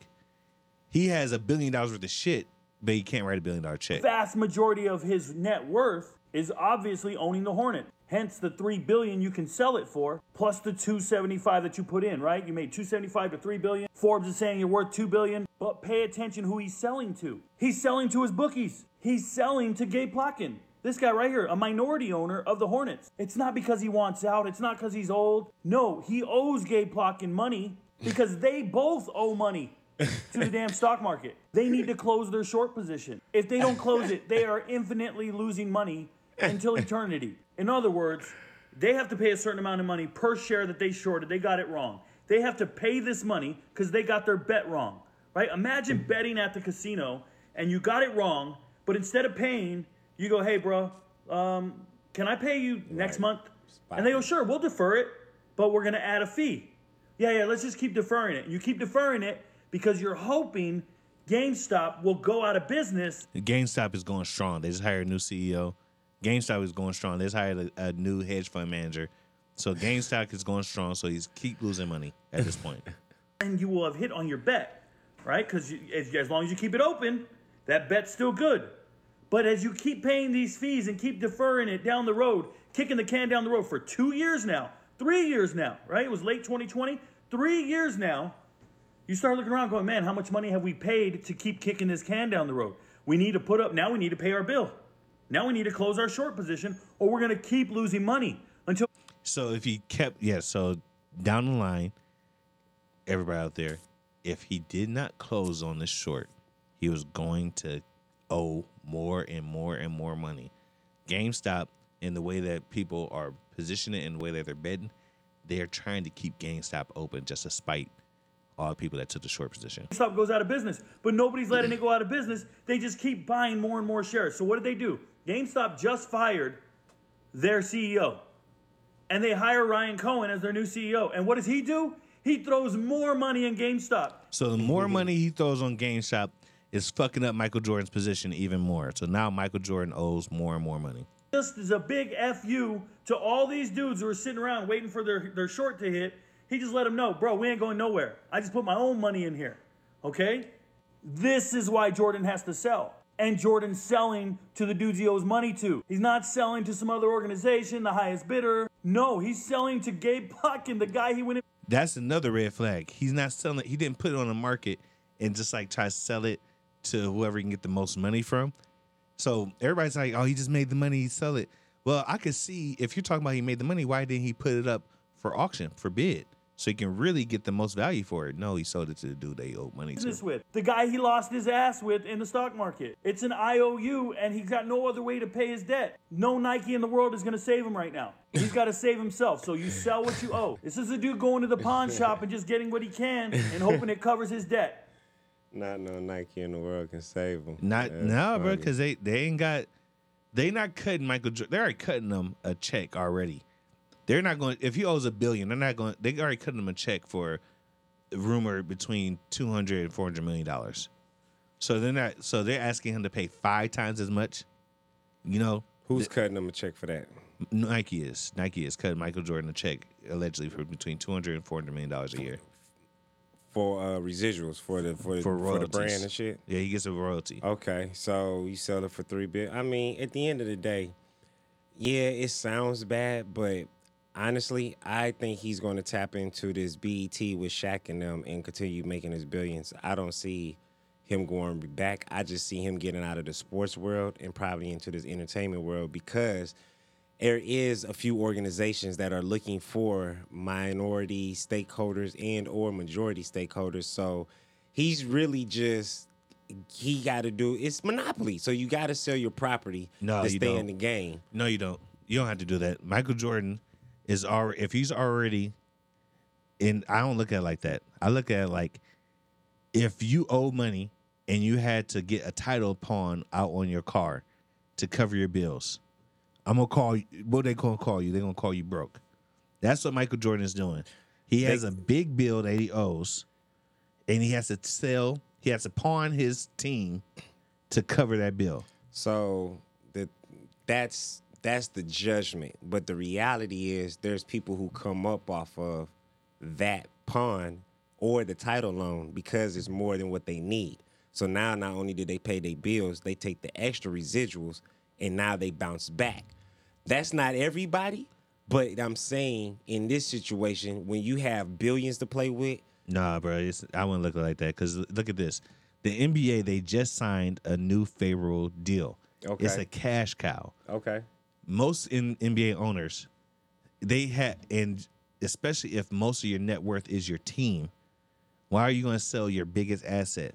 He has a billion dollars worth of shit, but he can't write a billion dollar check. The vast majority of his net worth is obviously owning the Hornet. Hence the three billion you can sell it for, plus the 275 that you put in, right? You made 275 to three billion. Forbes is saying you're worth two billion, but pay attention who he's selling to. He's selling to his bookies. He's selling to Gabe Plotkin. This guy right here, a minority owner of the Hornets. It's not because he wants out. It's not because he's old. No, he owes Gabe Plotkin money because they both owe money to the damn stock market. They need to close their short position. If they don't close it, they are infinitely losing money until eternity. In other words, they have to pay a certain amount of money per share that they shorted. They got it wrong. They have to pay this money because they got their bet wrong. Right? Imagine betting at the casino and you got it wrong, but instead of paying, you go, hey, bro, um, can I pay you next month? And they go, sure, we'll defer it, but we're going to add a fee. Yeah, yeah, let's just keep deferring it. You keep deferring it because you're hoping GameStop will go out of business. GameStop is going strong. They just hired a new CEO. GameStop is going strong. They just hired a, a new hedge fund manager. So GameStop is going strong. So he's keep losing money at this point. and you will have hit on your bet, right? Because as, as long as you keep it open, that bet's still good. But as you keep paying these fees and keep deferring it down the road, kicking the can down the road for two years now, three years now, right? It was late 2020, three years now. You start looking around going, man, how much money have we paid to keep kicking this can down the road? We need to put up, now we need to pay our bill. Now we need to close our short position or we're going to keep losing money until. So if he kept, yeah, so down the line, everybody out there, if he did not close on this short, he was going to owe more and more and more money. GameStop, in the way that people are positioning it and the way that they're betting, they're trying to keep GameStop open just to spite all the people that took the short position. GameStop goes out of business, but nobody's letting it go out of business. They just keep buying more and more shares. So what did they do? GameStop just fired their CEO, and they hire Ryan Cohen as their new CEO. And what does he do? He throws more money in GameStop. So the more money he throws on GameStop is fucking up Michael Jordan's position even more. So now Michael Jordan owes more and more money. Just is a big fu to all these dudes who are sitting around waiting for their, their short to hit. He just let him know, bro, we ain't going nowhere. I just put my own money in here. Okay? This is why Jordan has to sell. And Jordan's selling to the dudes he owes money to. He's not selling to some other organization, the highest bidder. No, he's selling to Gabe Plotkin, the guy he went in. That's another red flag. He's not selling. He didn't put it on the market and just like try to sell it to whoever he can get the most money from. So everybody's like, oh, he just made the money, he sell it. Well, I could see if you're talking about he made the money, why didn't he put it up for auction, for bid? So he can really get the most value for it. No, he sold it to the dude they owe money to. business with. The guy he lost his ass with in the stock market. It's an IOU, and he's got no other way to pay his debt. No Nike in the world is going to save him right now. He's got to save himself. So you sell what you owe. This is a dude going to the pawn shop and just getting what he can and hoping it covers his debt. Not no Nike in the world can save him. Not no, bro, because they they ain't got they not cutting Michael. They're already cutting them a check already. They're not going. If he owes a billion, they're not going. They already cut him a check for rumor between 200 and 400 million dollars. So they're not. So they're asking him to pay five times as much. You know, Who's cutting him a check for that? Nike is. Nike is cutting Michael Jordan a check allegedly for between 200 and 400 million dollars a year For uh, residuals for the for, for for the brand and shit. Yeah, he gets a royalty. Okay, so you sell it for three three billion. I mean, at the end of the day, yeah, it sounds bad, but honestly, I think he's going to tap into this BET with Shaq and them and continue making his billions. I don't see him going back. I just see him getting out of the sports world and probably into this entertainment world because there is a few organizations that are looking for minority stakeholders and or majority stakeholders. So he's really just he got to do it's monopoly. So you got to sell your property No, to you stay don't. in the game. No, you don't. You don't have to do that. Michael Jordan is already if he's already in. I don't look at it like that. I look at it like if you owe money and you had to get a title pawn out on your car to cover your bills, I'm gonna call you. What they gonna call you? They're gonna call you broke. That's what Michael Jordan is doing. He has a big bill that he owes, and he has to sell. He has to pawn his team to cover that bill. So the that's that's the judgment. But the reality is there's people who come up off of that pawn or the title loan because it's more than what they need. So now not only did they pay their bills, they take the extra residuals and now they bounce back. That's not everybody, but I'm saying in this situation, when you have billions to play with, Nah, bro, it's, I wouldn't look like that because look at this. The NBA they just signed a new favorable deal. Okay. It's a cash cow. Okay. Most in NBA owners, they had, and especially if most of your net worth is your team, why are you going to sell your biggest asset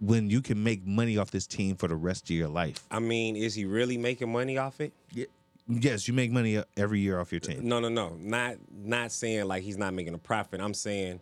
when you can make money off this team for the rest of your life? I mean, is he really making money off it? Yeah. Yes, you make money uh, every year off your team. No, no, no. Not not saying like he's not making a profit. I'm saying,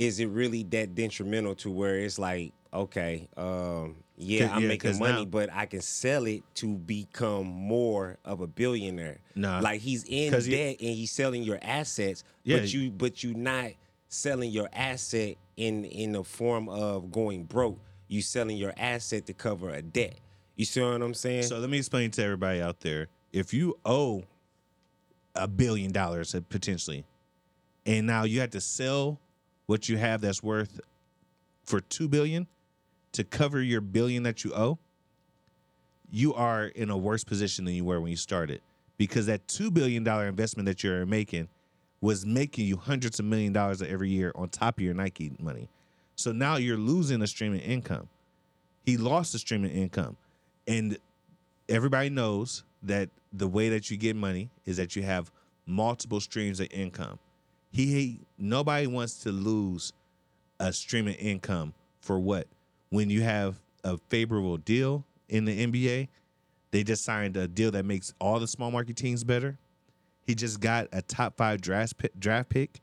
is it really that detrimental to where it's like, okay, um, yeah, I'm yeah, making money, now- but I can sell it to become more of a billionaire. Nah. like he's in debt and he's selling your assets, Yeah. but you but you not selling your asset in in the form of going broke. You selling your asset to cover a debt. You see what I'm saying? So let me explain to everybody out there: if you owe a billion dollars uh, potentially, and now you have to sell what you have that's worth for two billion to cover your billion that you owe, you are in a worse position than you were when you started because that two billion dollar investment that you're making was making you hundreds of million dollars every year on top of your Nike money. So now you're losing a streaming income. He lost the streaming income. And everybody knows that the way that you get money is that you have multiple streams of income. He nobody wants to lose a streaming income for what? When you have a favorable deal in the NBA, they just signed a deal that makes all the small market teams better. He just got a top five draft pick, draft pick.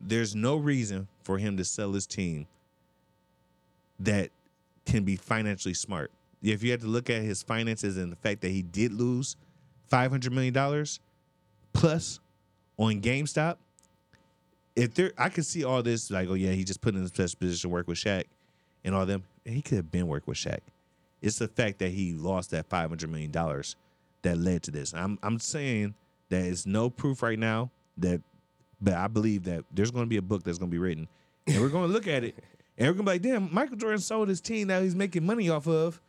There's no reason for him to sell his team that can be financially smart. If you had to look at his finances and the fact that he did lose five hundred million dollars plus on GameStop, if there, I could see all this like, oh yeah, he just put in his best position to work with Shaq and all them. He could have been work with Shaq. It's the fact that he lost that five hundred million dollars that led to this. I'm I'm saying that it's no proof right now that, but I believe that there's going to be a book that's going to be written, and we're going to look at it, and we're going to be like, damn, Michael Jordan sold his team that he's making money off of.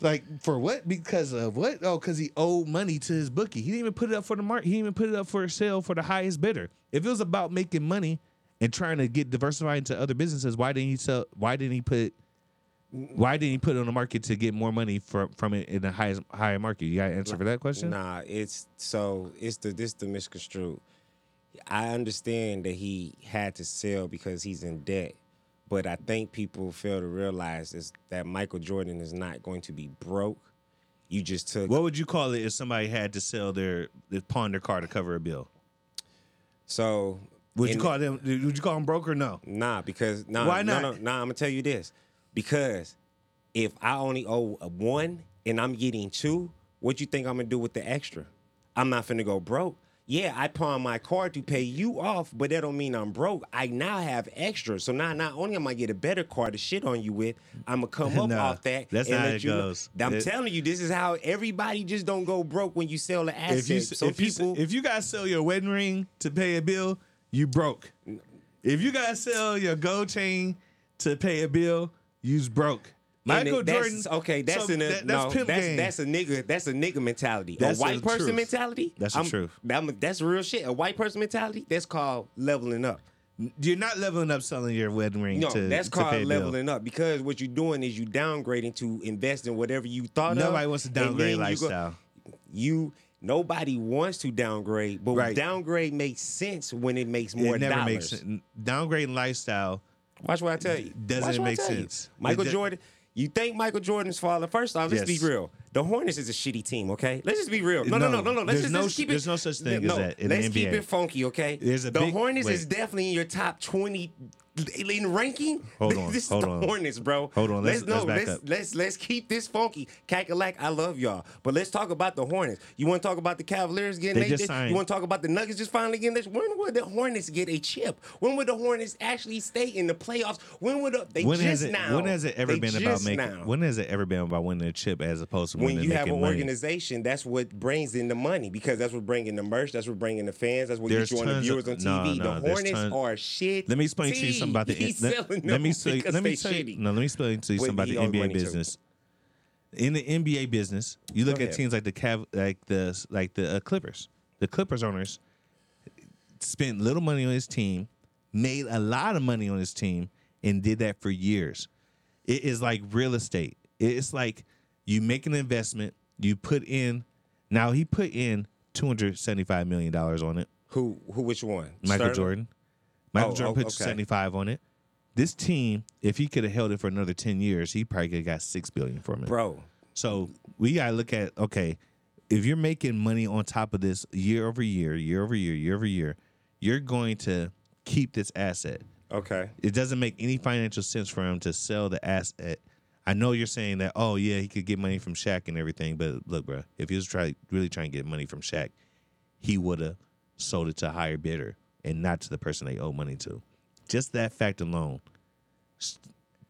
Like for what? Because of what? Oh, because he owed money to his bookie. He didn't even put it up for the market. He didn't even put it up for sale for the highest bidder. If it was about making money and trying to get diversified into other businesses, why didn't he sell? Why didn't he put? Why didn't he put it on the market to get more money from from it in the highest higher market? You got an answer for that question? Nah, it's so it's the this the misconstrued. I understand that he had to sell because he's in debt, but I think people fail to realize is that Michael Jordan is not going to be broke. You just took What would you call it if somebody had to sell their, their pawn their car to cover a bill? So Would you call them? Would you call them broke or no? Nah, because nah, Why no, not? No, nah, I'm gonna tell you this. Because if I only owe a one and I'm getting two, what you think I'm gonna do with the extra? I'm not finna go broke. Yeah, I pawn my car to pay you off, but that don't mean I'm broke. I now have extra. So now not only am I get a better car to shit on you with, I'm gonna come up Nah, off that. that's and how it you know- goes. I'm It- telling you, this is how everybody just don't go broke when you sell the asset. If you Some if you people if you gotta sell your wedding ring to pay a bill, you broke. If you gotta sell your gold chain to pay a bill, you's broke. Michael that's- Jordan. Okay, that's so that- no, that's pimp that's, game. that's a nigga. That's a nigga mentality. That's a white person truth. mentality. That's the truth. I'm- that's real shit. A white person mentality. That's called leveling up. You're not leveling up selling your wedding ring. No, to, that's to called a bill. leveling up because what you're doing is you downgrading to invest in whatever you thought of. Nobody wants to downgrade then you go- lifestyle. You nobody wants to downgrade, but Right. downgrade makes sense when it makes more it never dollars. makes sense. Downgrading lifestyle. Watch what I tell you. Doesn't make tell you. sense. Michael Jordan. You think Michael Jordan's father? First off, let's Yes. be real. The Hornets is a shitty team. Okay, let's just be real. No, no, no, no, no. Let's There's just, no- let's keep it. there's no such thing no, as that in the let's keep NBA. it funky. Okay. There's a the big- Hornets wait. is definitely in your top twenty in ranking. Hold on, this hold is the on. Hornets, bro. Hold on, let's- no, let's back let's, up. let's let's keep this funky. Cackalack, I love y'all, but let's talk about the Hornets. You want to talk about the Cavaliers getting They they just You want to talk about the Nuggets just finally getting this? When would the Hornets get a chip? When would the Hornets actually stay in the playoffs? When would the, they when just it? now? When has it ever been about making? now. When has it ever been about winning a chip as opposed to when you have an money? organization, that's what brings in the money because that's what bringing the merch, that's what bringing the fans, that's what There's gets you on the viewers of- on TV. no, no, the Hornets tons- are shit. Let me explain to you something about the. He's let, selling let me say. Let me they say. shitty. No, let me explain to you something about the NBA business. In the NBA business, you look Go at ahead. teams like the Cav, like the like the uh, Clippers. The Clippers owners spent little money on his team, made a lot of money on his team, and did that for years. It is like real estate. It's like you make an investment, you put in. Now he put in two hundred seventy-five million dollars on it. Who? Who? Which one? Michael Sterling? Jordan. Michael Oh, Jordan oh, put okay. 75 on it. This team, if he could have held it for another 10 years, he probably could have got six billion from it. Bro. So we gotta look at okay, if you're making money on top of this year over year, year over year, year over year, you're going to keep this asset. Okay. It doesn't make any financial sense for him to sell the asset. I know you're saying that, oh yeah, he could get money from Shaq and everything, but look, bro, if he was try really trying to get money from Shaq, he would have sold it to a higher bidder and not to the person they owe money to. Just that fact alone,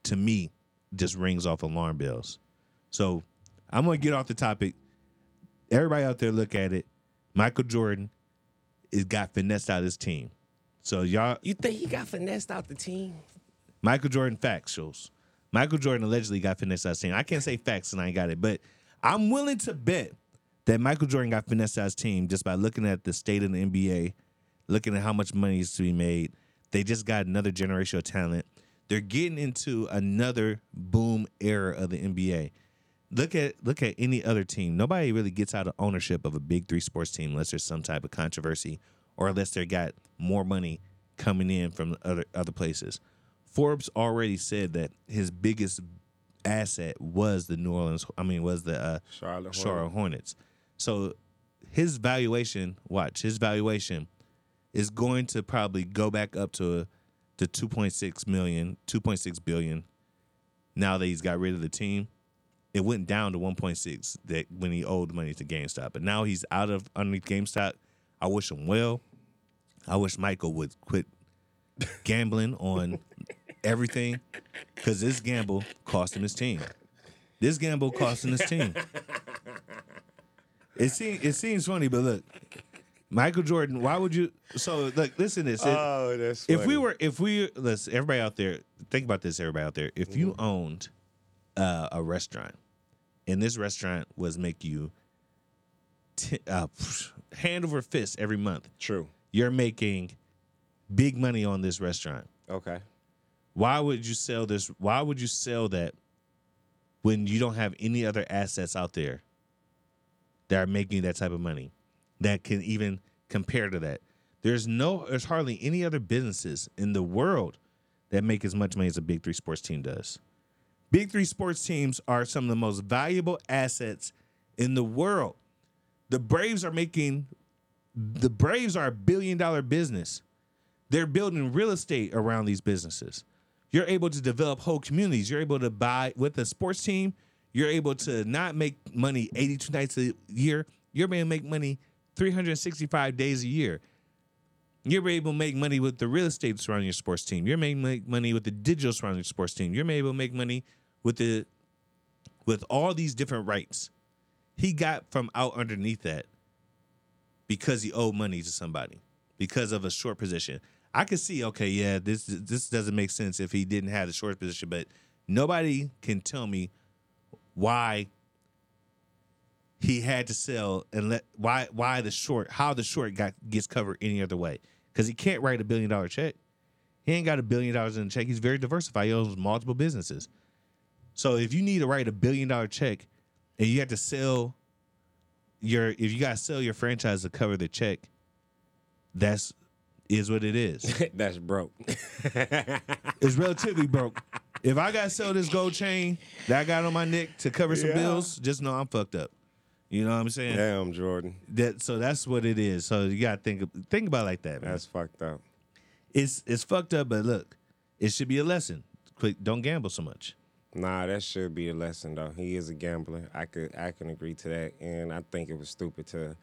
to me, just rings off alarm bells. So I'm gonna get off the topic. Everybody out there, look at it. Michael Jordan is got finessed out of his team. So y'all, You think he got finessed out the team? Michael Jordan facts shows. Michael Jordan allegedly got finessed out of his team. I can't say facts and I ain't got it, but I'm willing to bet that Michael Jordan got finessed out of his team just by looking at the state of the NBA, looking at how much money is to be made. They just got another generation of talent. They're getting into another boom era of the NBA. Look at look at any other team. Nobody really gets out of ownership of a big three sports team unless there's some type of controversy or unless they got more money coming in from other other places. Forbes already said that his biggest asset was the New Orleans. I mean, was the uh, Charlotte Charlotte Hornets. So his valuation, watch his valuation, is going to probably go back up to to 2.6 million, 2.6 billion. Now that he's got rid of the team, it went down to 1.6 that when he owed money to GameStop. But now he's out of underneath GameStop. I wish him well. I wish Michael would quit gambling on everything because this gamble cost him his team. This gamble cost him his team. It seems it seems funny, but look, Michael Jordan. Why would you? So look, listen to this. It- Oh, that's if we were, if we let's everybody out there think about this. Everybody out there, if you owned uh, a restaurant, and this restaurant was make you t- uh, hand over fist every month. True. You're making big money on this restaurant. Okay. Why would you sell this? Why would you sell that when you don't have any other assets out there that are making you that type of money that can even compare to that? There's no, there's hardly any other businesses in the world that make as much money as a Big Three sports team does. Big Three sports teams are some of the most valuable assets in the world. The Braves are making, the Braves are a billion dollar business. They're building real estate around these businesses. You're able to develop whole communities. You're able to buy with a sports team. You're able to not make money 82 nights a year. You're able to make money 365 days a year. You're able to make money with the real estate surrounding your sports team. You're able to make money with the digital surrounding your sports team. You're able to make money with the with all these different rights. He got from out underneath that because he owed money to somebody because of a short position. I could see, okay, yeah, this this doesn't make sense if he didn't have the short position, but nobody can tell me why he had to sell and let why why the short how the short got gets covered any other way because he can't write a billion dollar check. He ain't got a billion dollars in the check. He's very diversified. He owns multiple businesses. So if you need to write a billion dollar check and you have to sell your if you got to sell your franchise to cover the check, that's is what it is. That's broke. it's relatively broke. If I got to sell this gold chain that I got on my neck to cover some Yeah. bills, just know I'm fucked up. You know what I'm saying? Damn, Jordan. That so that's what it is. So you gotta think think about it like that, man. That's fucked up. It's it's fucked up, but look, it should be a lesson. Quick, don't gamble so much. Nah, that should be a lesson though. He is a gambler. I could I can agree to that. And I think it was stupid to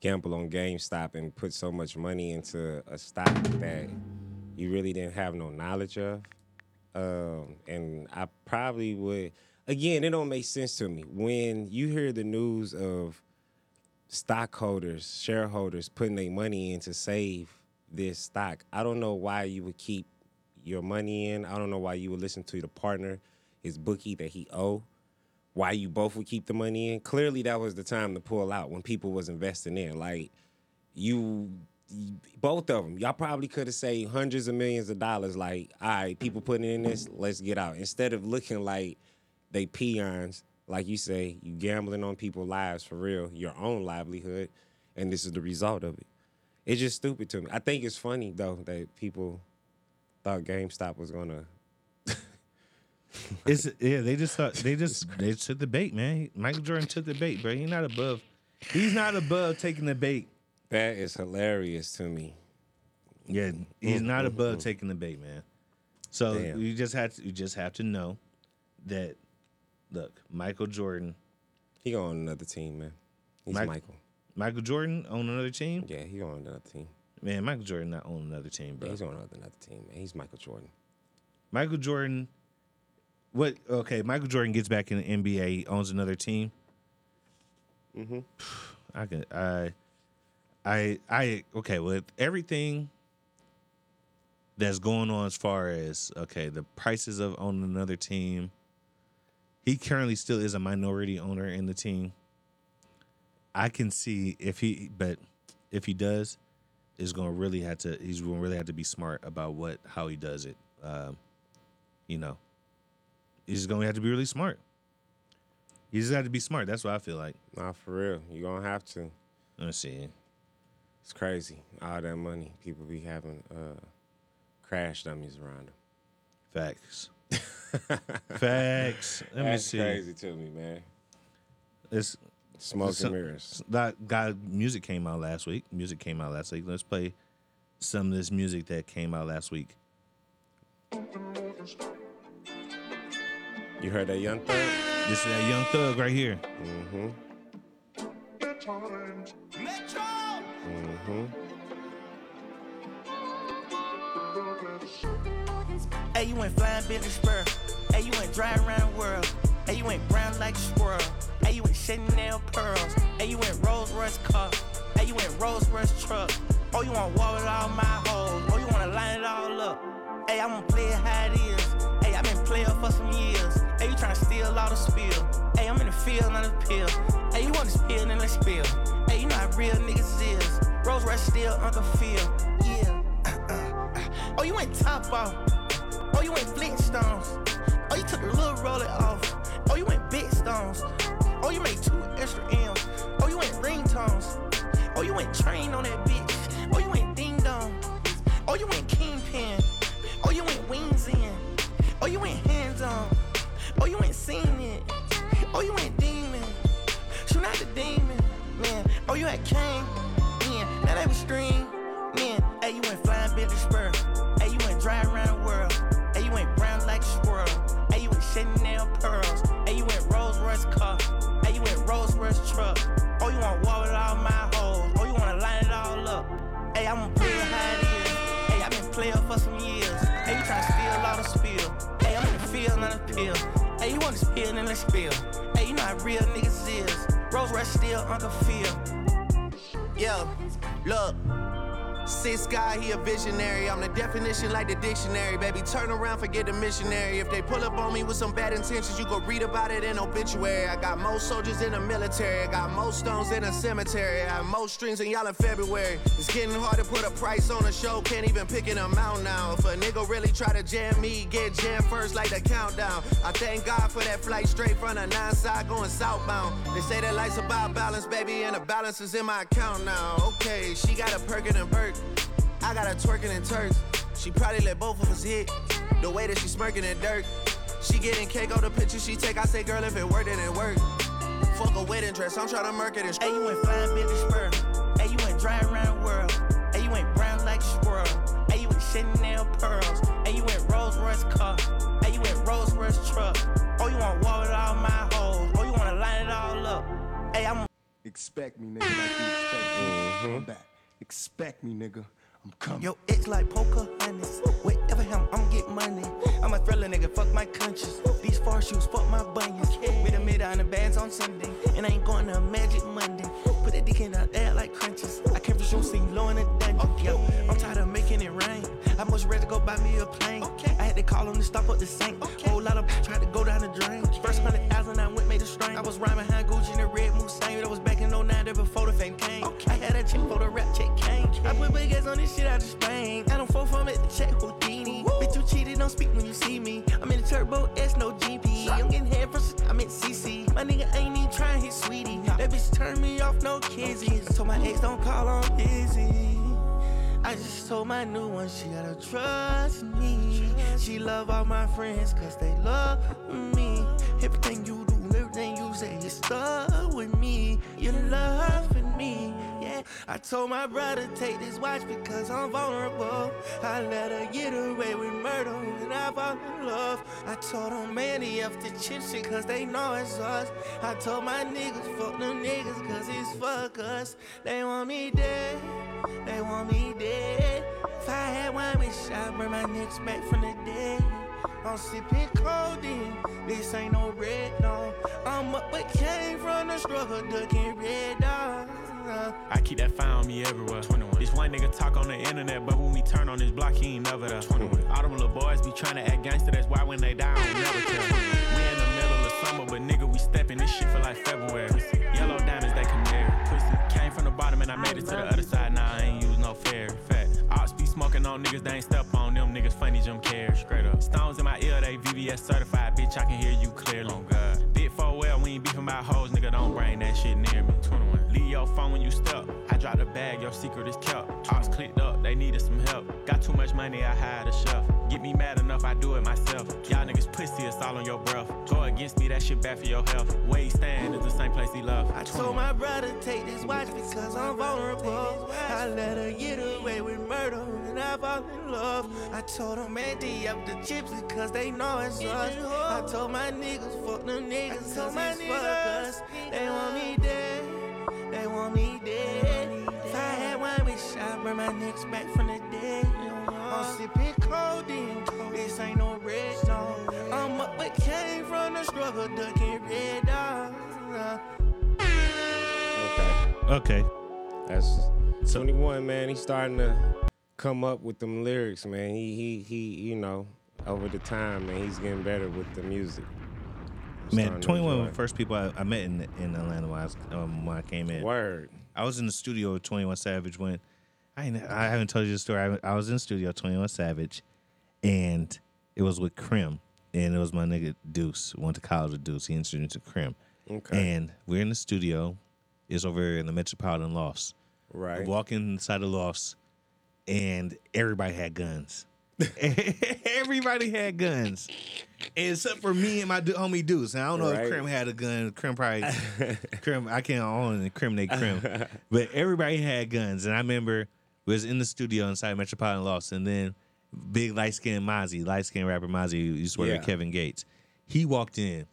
gamble on GameStop and put so much money into a stock that you really didn't have no knowledge of. Um, and I probably would again, it don't make sense to me. When you hear the news of stockholders, shareholders putting their money in to save this stock, I don't know why you would keep your money in. I don't know why you would listen to the partner, his bookie that he owe. Why you both would keep the money in? Clearly, that was the time to pull out when people was investing in. Like you, you- both of them, y'all probably could have saved hundreds of millions of dollars. Like, all right, people putting in this, let's get out. Instead of looking like they peons, like you say, you gambling on people's lives for real, your own livelihood, and this is the result of it. It's just stupid to me. I think it's funny though that people thought GameStop was gonna. It's yeah, they just thought they just they took the bait, man. Michael Jordan took the bait, bro. He's not above. He's not above taking the bait. That is hilarious to me. Yeah, he's not mm, above taking the bait, man. So Damn. you just have to you just have to know that look, Michael Jordan. He on another team, man. He's Mike- Michael. Michael Jordan on another team? Yeah, he on another team. Man, Michael Jordan not on another team, bro. Yeah, he's on another, team, man. He's Michael Jordan. Michael Jordan. What? Okay, Michael Jordan gets back in the NBA, owns another team. Mm-hmm. I can. I. I. I. Okay, with everything that's going on as far as okay, the prices of owning another team. He currently still is a minority owner in the team. I can see if he, but if he does, is going to really have to. He's going to really have to be smart about what how he does it. Um, you know, he's going to have to be really smart. He just got to be smart. That's what I feel like. Nah, for real. You gonna have to. Let's see. It's crazy. All that money, people be having uh, crash dummies around them. Facts. Facts. Let me That's see. crazy to me, man. It's Smoke and mirrors. That guy music came out last week. Music came out last week. Let's play some of this music that came out last week. You heard that Young Thug? This is that Young Thug right here. Mm-hmm. Mm-hmm. Hey, you went flying Billy Spur. Hey, you went driving around the world. Hey, you went brown like a squirrel. Hey, you went Chanel pearls. Hey, you went Rolls Royce car. Hey, you went Rolls Royce truck. Oh, you want wall with all my hoes. Oh, you wanna line it all up. Hey, I wanna play it how it is. Hey, i been playing for some years. Hey, you tryna steal all the spill. Hey, I'm in the field, not a pill. Hey, you want to spill, then let's spill. Hey, you know how real niggas is. Rolls Royce still Uncle Phil. Yeah. Uh, uh, uh. oh, you went top off. Oh, you went Flintstones. Oh, you took the little roller off. Oh, you went big stones. Oh, you made two extra M's. Oh, you went ringtones. Oh, you went train on that bitch. Oh, you went ding dong. Oh, you went kingpin. Oh, you went wings in. Oh, you went hands on. Oh, you went seen it. Oh, you went demon. Shoot out the demon. Man, oh, you had king. Man, now they was string. Man, hey, you went flying Billy Spur. Royce car. Hey, you in Rolls Royce truck. Oh, you wanna wall with all my hoes. Oh, you wanna line it all up. Hey, I'ma play it how it is. Hey, I been playing for some years. Hey, you try to steal all the spill. Hey, I'm in the field, not a pill. Hey, you wanna spill then let spill. Hey, you know how real niggas is. Rolls Royce still Uncle Phil. Yeah, look. Six guy, he a visionary. I'm the definition like the dictionary. Baby, turn around, forget the missionary. If they pull up on me with some bad intentions, you go read about it in obituary. I got more soldiers in the military. I got more stones in a cemetery. I have more strings than y'all in February. It's getting hard to put a price on a show. Can't even pick an amount now. If a nigga really try to jam me, get jammed first like the countdown. I thank God for that flight straight from the nine side going southbound. They say that life's about balance, baby, and the balance is in my account now. Okay, she got a Perkin and Burke. I got her twerking in Turks. She probably let both of us hit. The way that she smirking in dirt. She getting cake on the picture she take. I say, girl, if it worked, then it worked. Fuck a wedding dress. I'm trying to murk it and Hey, you ain't fine, Billy Spur. Hey, you ain't dry around the world. Hey, you ain't brown like a squirrel. Hey, you ain't Chanel pearls. Hey, you ain't Rolls Royce car. Hey, you ain't Rolls Royce truck. Oh, you want wall with all my hoes. Oh, you wanna line it all up. Hey, I'm Expect me, nigga, like you expect me. Mm-hmm. I'm back. Expect me, nigga. I'm coming. Yo, it's like poker honest. Whatever him, I'm get money. I'm a thriller nigga, fuck my conscience. These far shoes, fuck my bunions. With a mid on the bands on Sunday. And I ain't going to Magic Monday. Put that dick in the air like crunches. I came from show scene, low in the dungeon. Yo, I'm tired of making it rain. I must ready to go buy me a plane. Okay. I had to call him to stop up the sink. Whole lot of tried to go down the drain. First hundred thousand, I went made a strain. I was rhyming behind Gucci in the red Mustang. That was back in 09, there before the fame came. I had a chick for the rap check. I put big ass on this shit out of Spain. I don't fall from it to check Houdini. Bitch, you cheated, don't speak when you see me. I'm in the turbo S, no GP. I'm getting head from I'm in CC. My nigga ain't even trying his sweetie. That bitch turn me off, no kizzy. Told my ex don't call on busy. I just told my new one she gotta trust me. She love all my friends cause they love me. Everything you everything you say, you're stuck with me. You're loving me, yeah. I told my brother take this watch because I'm vulnerable. I let her get away with murder when I fall in love. I told them man up the chip shit cause they know it's us. I told my niggas fuck them niggas cause it's fuck us. They want me dead, they want me dead. If I had one wish, I'd bring my niggas back from the dead. I'm sipping codeine, this ain't no red, no. I'm up but came from the struggle, ducking red dogs. I keep that fire on me everywhere. 21. This one nigga talk on the internet, but when we turn on this block, he ain't never there. 21. All them little boys be trying to act gangster, that's why when they die, I don't never tell. We in the middle of summer, but nigga, we stepping this shit for like February. Yellow diamonds, they canary. Pussy came from the bottom and I made it to the other side, now I ain't use no fair. Fat. Ops be smoking on niggas, they ain't step on them niggas, funny Jim care. Straight up. Stones VVS certified, bitch, I can hear you clearly. Oh uh. God. Big 4 well, we ain't beefing about hoes, nigga, don't bring that shit near me. 21. Leave your phone when you step. I dropped a bag, your secret is kept. Ops clicked up, they needed some help. Got too much money, I hired a chef. Get me mad enough, I do it myself. Y'all niggas pussy, it's all on your breath. Go against me, that shit bad for your health. Where he stand is the same place he left. I told my brother take this watch because I'm vulnerable. I let her get away with murder and I fall in love. I told them Andy up the chips because they know it's us. I told my niggas fuck them niggas cause it's fuck us. They want me dead, they want me dead. If I had one wish, I'd bring my niggas back from the dead. I'm sipping codeine, this ain't no red zone. I'm up but came from the struggle, ducking red dogs. Okay. Okay. That's 21, man. He's starting to come up with them lyrics, man. He he he, you know, over the time, man, he's getting better with the music. Man, starting 21 enjoy were the first people I, I met in in Atlanta when I, was, um, when I came in. Word. I was in the studio with 21 Savage when I ain't, I haven't told you the story. I, I was in the studio 21 Savage, and it was with Krim, and it was my nigga Deuce. Went to college with Deuce. He introduced me to Krim. Okay. And we're in the studio. It's over in the Metropolitan Lofts. Right. Walking inside the lofts, and everybody had guns. everybody had guns, except for me and my du- homie Deuce. And I don't know Right. if Krim had a gun. Krim probably Krim. I can't own incriminate Krim, but everybody had guns. And I remember we was in the studio inside Metropolitan Lofts, and then big light skinned Mozzie, light skinned rapper Mozzie, who used to work Yeah. with Kevin Gates. He walked in.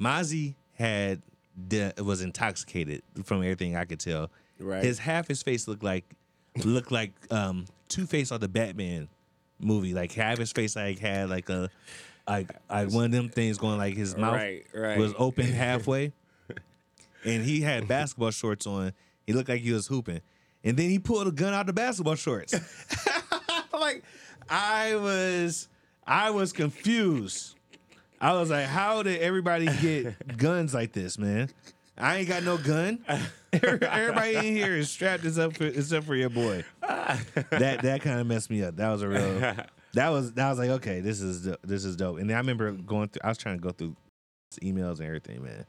Mozzie had de- was intoxicated from everything I could tell. Right. His half his face looked like looked like um Two Face on the Batman movie. Like have his face like had like a like like one of them things going like his mouth Right, right. was open halfway, and he had basketball shorts on. He looked like he was hooping, and then he pulled a gun out the basketball shorts. like I was, I was confused. I was like, how did everybody get guns like this, man? I ain't got no gun. Everybody in here is strapped except for except for your boy. That that kind of messed me up. That was a real. That was that was like okay, this is this is dope. And then I remember going through. I was trying to go through emails and everything, man.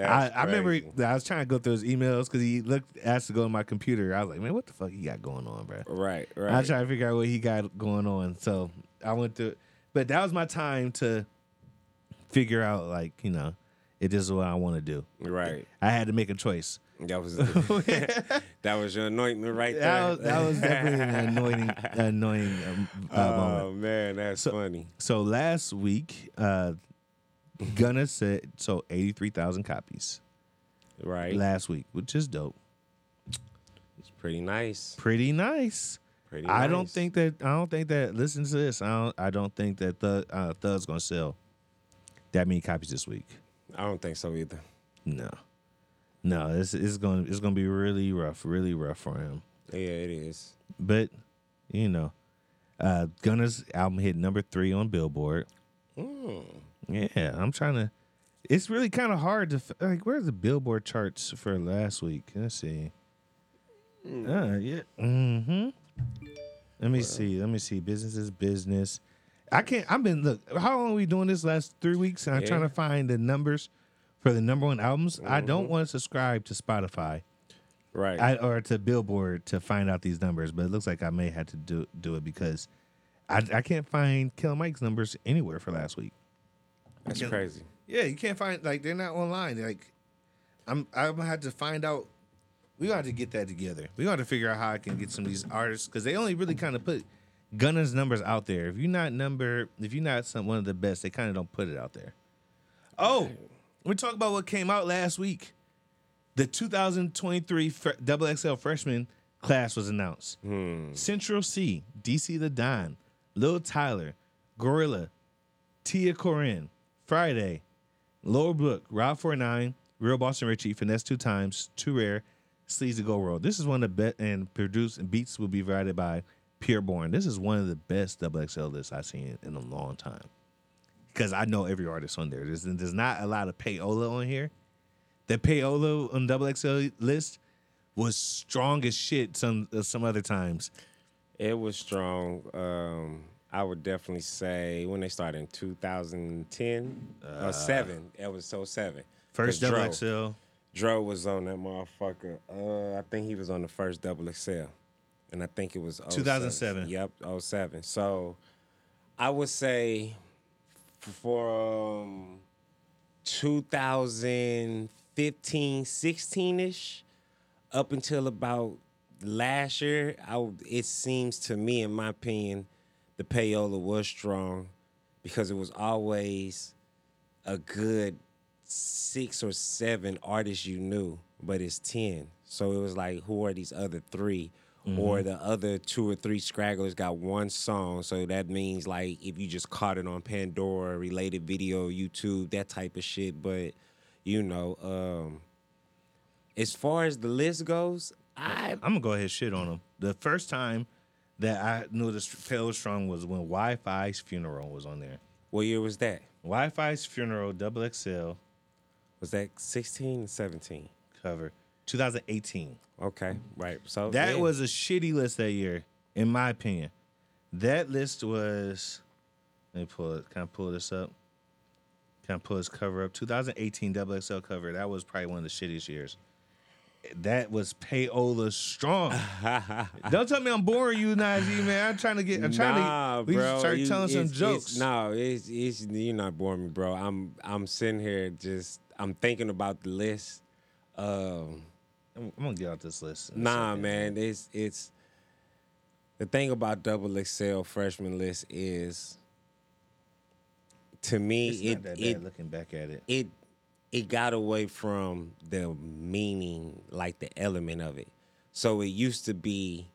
I, I remember. I was trying to go through his emails because he looked asked to go to my computer. I was like, man, what the fuck he got going on, bro? Right, I right. was trying to figure out what he got going on. So I went through, but that was my time to figure out, like, you know, it is what I want to do. Right. I had to make a choice. That was that was your anointment right there. That was, that was definitely an anointing, annoying um, uh, oh moment. man, that's funny. So last week, uh, Gunna said so eighty three thousand copies. Right. Last week, which is dope. It's pretty nice. Pretty nice. Pretty Nice. I don't think that I don't think that listen to this. I don't I don't think that the uh, Thug's gonna sell that many copies this week. I don't think so either. No, no, it's it's gonna it's gonna be really rough, really rough for him. Yeah, it is. But you know, uh, Gunna's album hit number three on Billboard. Mm. Yeah, I'm trying to. It's really kind of hard to like. Where's the Billboard charts for last week? Let's see. Uh, yeah. Mm-hmm. Let me see. Let me see. Business is business. I can't. I've been look. How long are we doing this last three weeks? And I'm trying to find the numbers for the number one albums. I don't mm-hmm. want to subscribe to Spotify, Right. I, or to Billboard to find out these numbers. But it looks like I may have to do do it because I I can't find Killer Mike's numbers anywhere for last week. That's Yeah. crazy. Yeah, you can't find like they're not online. Like, I'm I'm gonna have to find out. We got to have to get that together. We got to figure out how I can get some of these artists because they only really kind of put Gunna's numbers out there. If you're not number, if you're not some one of the best, they kind of don't put it out there. Oh, we talk about what came out last week. The 2023 fr- Double XL freshman class was announced. Hmm. Central Cee, DC the Don, Lil Tyler, GloRilla, Tia Corinne, Fridayy, Lola Brooke, Rob 49, Real Boston Richey, Finesse Two Times, 2Rare, Sleazy Go World. This is one of the best, and produced and beats will be provided by Pureborn. This is one of the best Double XL lists I've seen in a long time. Because I know every artist on there. There's, there's not a lot of payola on here. The payola on Double XL list was strong as shit some uh, some other times. It was strong. Um, I would definitely say when they started in 2010 or seven. It was so seven. First Double Dro- XL. Dro was on that motherfucker. Uh, I think he was on the first double XL. And I think it was 2007. Yep, 07. So I would say f- for um, 2015, 16 ish, up until about last year, I, it seems to me, in my opinion, the payola was strong because it was always a good six or seven artists you knew, but it's 10. So it was like, who are these other 3 Or the other two or three scragglers got one song. So that means like if you just caught it on Pandora, related video, YouTube, that type of shit. But you know, um, as far as the list goes, I I'm gonna go ahead and shit on them. The first time that I knew this Pale was strong was when Wifisfuneral was on there. What year was that? Wifisfuneral, double XL. Was that 16 or 17? Cover. 2018. Okay, right. So That yeah. was a shitty list that year, in my opinion. That list was. Let me pull it. Can I pull this up? Can I pull this cover up? 2018 Double XL cover. That was probably one of the shittiest years. That was payola strong. Don't tell me I'm boring you, Najee, man. I'm trying to get. I'm trying nah, to. We bro. start you- telling some jokes. No, it's, it's you're not boring me, bro. I'm I'm sitting here just I'm thinking about the list. Um, I'm, gonna get out this list. Nah, man, it's it's the thing about double XL freshman list is to me It's it it looking back at it. it it got away from the meaning, like the element of it. So it used to be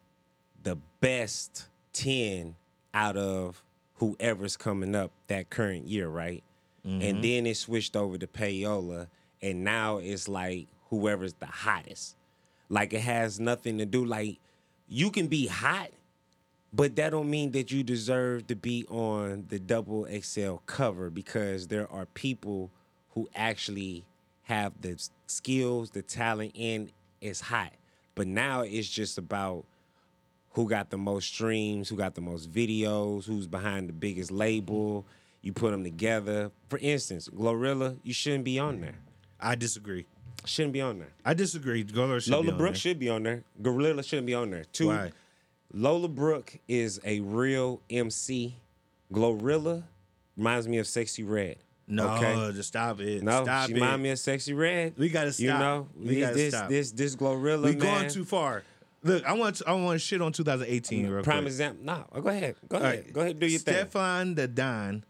the best ten out of whoever's coming up that current year, right? Mhm. And then it switched over to payola, and now it's like whoever's the hottest. Like it has nothing to do. Like you can be hot, but that don't mean that you deserve to be on the double XL cover because there are people who actually have the skills, the talent, and it's hot. But now it's just about who got the most streams, who got the most videos, who's behind the biggest label. You put them together. For instance, Glorilla, you shouldn't be on there. I disagree. Shouldn't be on there. I disagree. Should Lola be on Brooke there. should be on there. GloRilla shouldn't be on there. Two, Why? Lola Brooke is a real MC. Glorilla reminds me of Sexyy Red. No, okay? just stop it. No, stop she it. remind me of Sexyy Red. We gotta stop. You know, We gotta this, stop. this this Glorilla we man. going too far. Look, I want I want to shit on 2018 mm, real Prime quick. example. No, go ahead. Go All ahead. right. Go ahead. Do your thing. Stefan the Don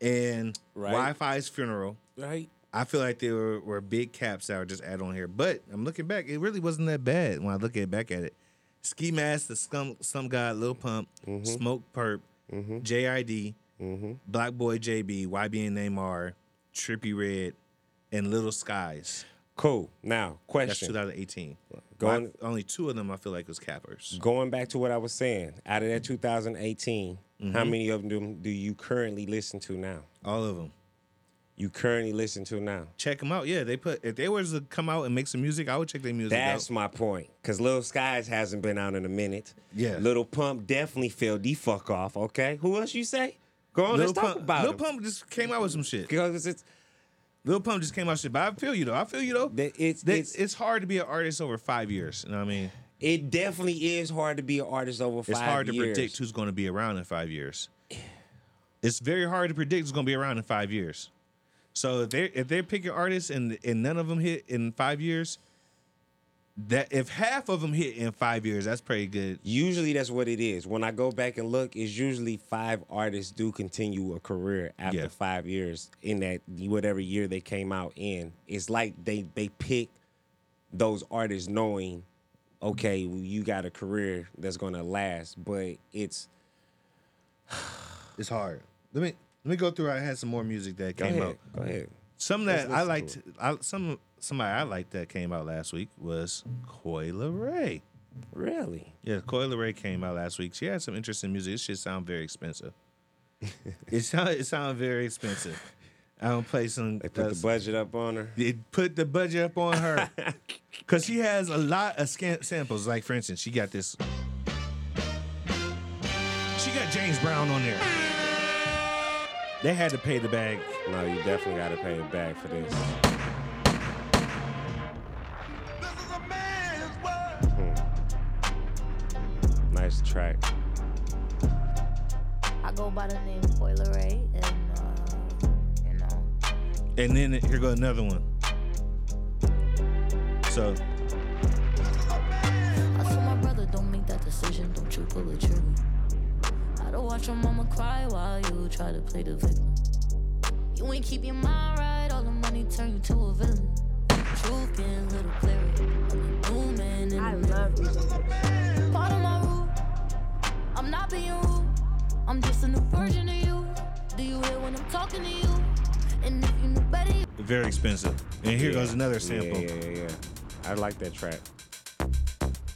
and Right. Wifisfuneral. Right. I feel like there were, were big caps that were just add on here. But I'm looking back, it really wasn't that bad when I look at back at it. Ski Mask, the Scum, Some God, Lil Pump, Mm-hmm. Smoke Perp, JID, BlocBoy JB, YBN Nahmir, Trippie Redd, and Little Skies. Cool. Now, That's question. 2018. Going- Why- only two of them I feel like was cappers. Going back to what I was saying, out of that 2018, how Mhm. many of them do you currently listen to now? All of them. You currently listen to now. Check them out. Yeah, they put if they was to come out and make some music, I would check their music That's out. my point. Cause Lil Skies hasn't been out in a minute. Yeah. Little Pump definitely fell the fuck off. Okay. Who else you say? Go on, Lil let's talk Pump, about Lil him. Pump just came out with some shit. Because it's Lil Pump just came out with shit. But I feel you though. I feel you though. it's it's it's hard to be an artist over five years. You know what I mean? It definitely is hard to be an artist over five years. It's hard to predict who's going to be around in five years. It's very hard to predict who's going to be around in five years. So if they if they're picking artists and and none of them hit in five years, that if half of them hit in five years, that's pretty good. Usually that's what it is. When I go back and look, it's usually five artists do continue a career after Yeah. five years in that whatever year they came out in. It's like they they pick those artists knowing, okay, well, you got a career that's gonna last, but it's It's hard. Let me let me go through. I had some more music that Go came ahead, out. go ahead. Some that I liked. to I, some somebody I liked that came out last week was Coi Leray. Really? Yeah, Coi Leray came out last week. She had some interesting music. It shit sound very expensive. it sound it sound very expensive. I don't play some. They put the budget up on her. They put the budget up on her because she has a lot of samples. Like for instance, she got this. She got James Brown on there. They had to pay the bag. No, you definitely got to pay the bag for this. Hmm. Nice track. I go by the name Coi Leray, and uh, you know, And then here go another one. So I told my brother, don't make that decision, don't you pull the trigger. I don't watch your mama cry while you try to play the victim. You ain't keep your mind right, all the money turn you to a villain. Truth get a little clearer. I'm the new man in the I love you. Part of my rule, I'm not being rude. I'm just a new version of you. Do you hear when I'm talking to you? And if you knew better, you very expensive. And here Yeah. goes another sample. Yeah, yeah, yeah. I like that track.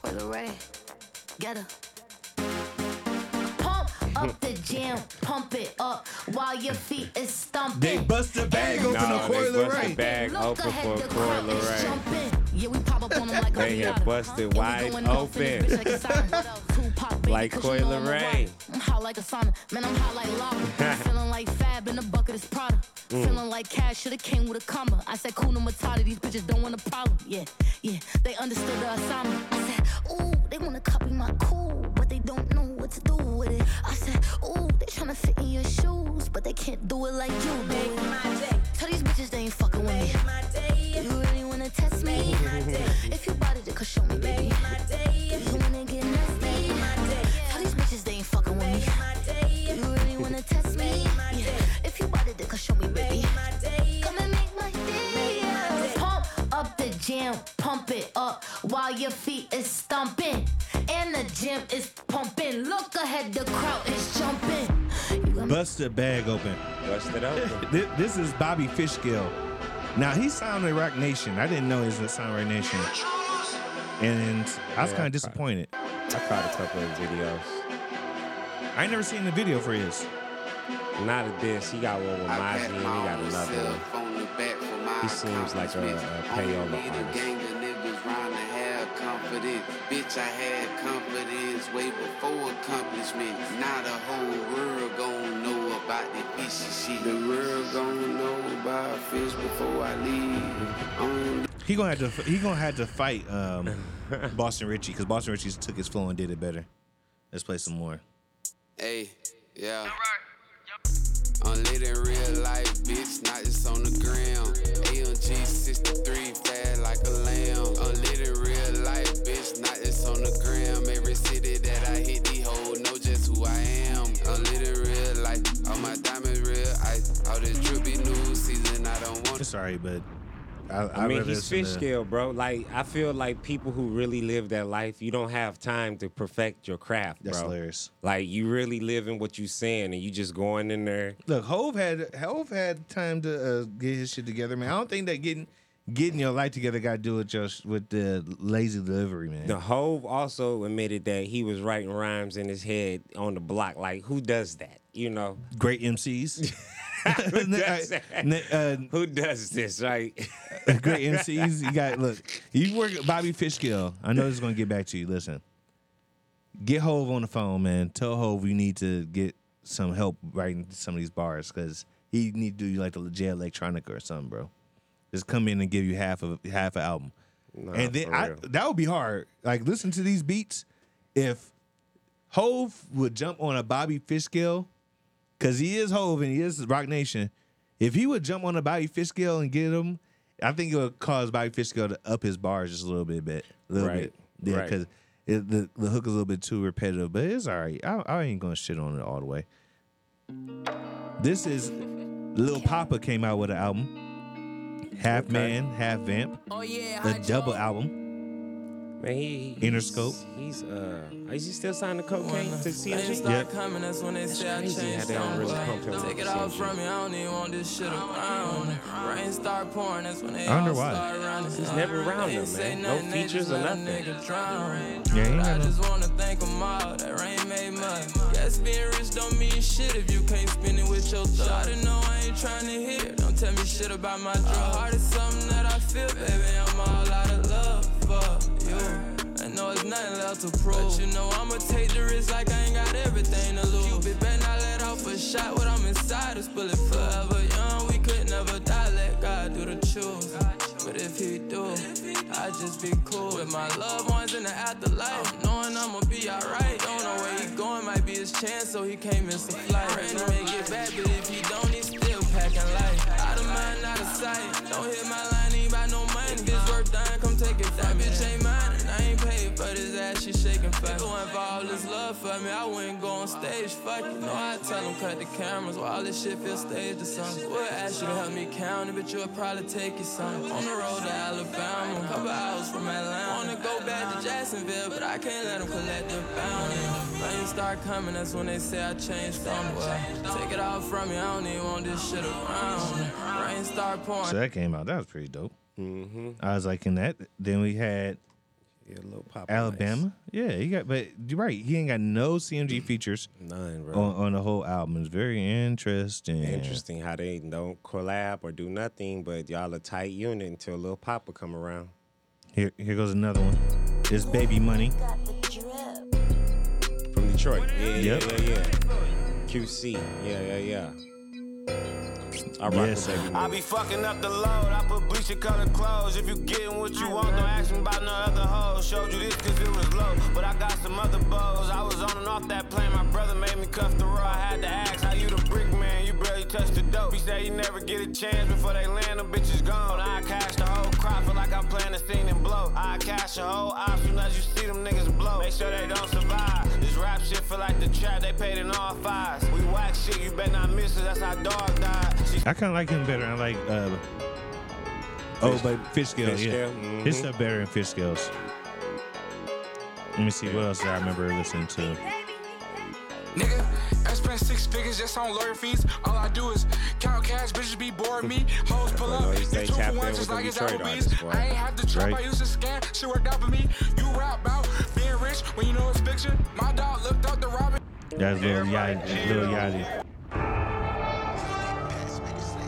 Coi Leray, get her. Pump up the jam, pump it up while your feet is stumping. They bust the bag open No, to they Coyle bust Ray. bag Look open ahead, for the crowd Coyle is Ray. jumping. Yeah, we pop up on them like a They had busted And wide going off open. like a sauna. Tupac, baby, Like 'cause you know Coyle I'm Ray. I'm hot like a sauna. Man, I'm hot like lava. Feeling like Fab in the bucket is Prada. Mm. Feeling like cash should've came with a comma. I said, Kuna Matata, these bitches don't want a problem. Yeah, yeah, they understood the assignment. I said, ooh, they wanna copy my cool, but to do with it. I said, ooh, they tryna fit in your shoes, but they can't do it like you do it. Tell these bitches they ain't fucking with me. Do you really wanna test me? If you bought it, then could show me, baby. If you wanna get nasty, tell these bitches they ain't fucking with me. Do you really wanna test me? Yeah. If you bought it, then could show me, baby. Come and make my day. Pump up the jam, pump it up while your feet is stumping. And the gym is pumping. Look ahead, the crowd is jumping. Bust the bag open. Bust it open. This is Bobby Fishscale. Now he signed with Roc Nation. I didn't know he was with Sound Roc Nation, and I was Yeah, kind of disappointed. I caught a couple of videos. I ain't never seen the video for his. Not a this. He got one with Mozzie and he got another one. He seems like a, a payola artist. Have confidence. Bitch, I had confidence way before accomplishment. Now the whole world gon' know about the fishy shit. The world gon' know about fish before I leave. Only He gonna have to. He gonna have to fight um, Boston Richey because Boston Richey took his flow and did it better. Let's play some more. Hey, yeah. I'm lit in real life, bitch, not just on the gram. AMG 63, fat like a lamb. Bitch, not just on the gram. Every city that I hit, these hoes know just who I am. I'm lit real life, all my diamonds real ice. All this drippy new season, I don't want Sorry, but I, I mean, he's fish to- scale, bro. Like, I feel like people who really live that life, you don't have time to perfect your craft, That's bro. hilarious. Like, you really live in what you're saying, and you just going in there. Look, Hove had Hove had time to uh, get his shit together, man. I don't think that getting getting your life together got to do with your with the lazy delivery, man. The Hove also admitted that he was writing rhymes in his head on the block. Like, who does that? You know, Great MCs. who, does uh, who does this? Right? Great MCs. You got look. You work Bobby Fishscale. I know this is gonna get back to you. Listen, get Hove on the phone, man. Tell Hove you need to get some help writing some of these bars because he need to do like the Jay Electronica or something, bro. Just come in and give you half of half an album, Nah, and then I, that would be hard. Like listen to these beats. If Hove would jump on a Bobby Fishscale, because he is Hove and he is Roc Nation. If he would jump on a Bobby Fishscale and get him, I think it would cause Bobby Fishscale to up his bars just a little bit, bit, a little Right, bit, yeah, right. because the the hook is a little bit too repetitive, but it's all right. I, I ain't gonna shit on it all the way. This is Lil Poppa came out with an album, half man, half vamp, Oh yeah, a double album. Man, he, Interscope. He's uh, is he still signed to cocaine to CMG? Yep. coming, that's when they say I crazy how changed they don't really pump him Take it all from me, I don't even want this shit around. Rain start pouring, that's when they I wonder why. He's never around them, man. No features or nothing. Yeah, he ain't I got no- just wanna thank them all, that rain made mud. Guess being rich don't mean shit if you can't spend it with your thug. I know I ain't trying to hear, don't tell me shit about my drug. Heart is something that I feel, baby, I'm all out of love for I know it's nothing left to prove. But you know I'ma take the risk like I ain't got everything to lose. Cupid better not let off a shot when I'm inside us. Bullet forever young, we could never die. Let God do the choose. But if he do, I just be cool with my loved ones in the afterlife. Knowing I'ma be alright. Don't know where he going, might be his chance, so he can't miss a flight. Ready may get back, but if he don't, he still packing light. Out of mind, out of sight. Don't hit my line, ain't no money. If it's worth dying, come take it. That bitch ain't mine, but his ass she shaking fast. Going for all this love for me, I wouldn't go on stage. Fuck it, no, I tell him cut the cameras. While all this shit feel staged or something. Would ask you to help me count it, but you'll probably take it some. On the road to Alabama, couple hours from Atlanta. Wanna go back to Jacksonville, but I can't let him collect the bounty. Rain start coming, that's when they say I changed on well. Take it all from me, I don't even want this shit around. Rain start pouring. So that came out. That was pretty dope. Mm-hmm. I was like in that. Then we had Yeah, Lil Poppa. Alabama. Yeah, he got. But you're right. He ain't got no CMG mm, features None, bro. on, on the whole album. It's very interesting. Interesting how they don't collab or do nothing, but y'all a tight unit until Lil Poppa come around. Here, here goes another one. It's Baby Money. From Detroit. Yeah, Yep. yeah, yeah, yeah. QC. Yeah, yeah, yeah. I rock Yes, with sir. I be fucking up the load. I put bleach bleacher colored clothes. If you getting what you want, don't ask me about no other hoes. Showed you this cause it was low. But I got some other bows. I was on and off that plane. My brother made me cuff the raw. I had to ask how you the brick man. You barely touched the dope. He said you never get a chance before they land. Them bitches gone. I cash the whole crop. Feel like I'm playing a scene and blow. I cash the whole op. Soon as you see them niggas blow. Make sure they don't survive. This rap shit feel like the trap. They paid in all fives. We whack shit. You better not miss it. That's how dog died. She I kind of like him better. I like. Uh, oh, but Fish Scales. Fish Yeah, Scale, mhm. his stuff better than Fish Scales. Let me see what else I remember listening to. Nigga, I spent spent six figures just on lawyer fees. All I do is count cash, bitches be bored me. Hoes pull up, know, he it's stay two tapped for in one, with just like it's Detroit Applebee's. artists, boy. I ain't have to trap, Right. I used to scam. Shit worked out for me. You rap about being rich when you know it's fiction. My dog looked up to Robin. That's little Yachty. Lil Yachty.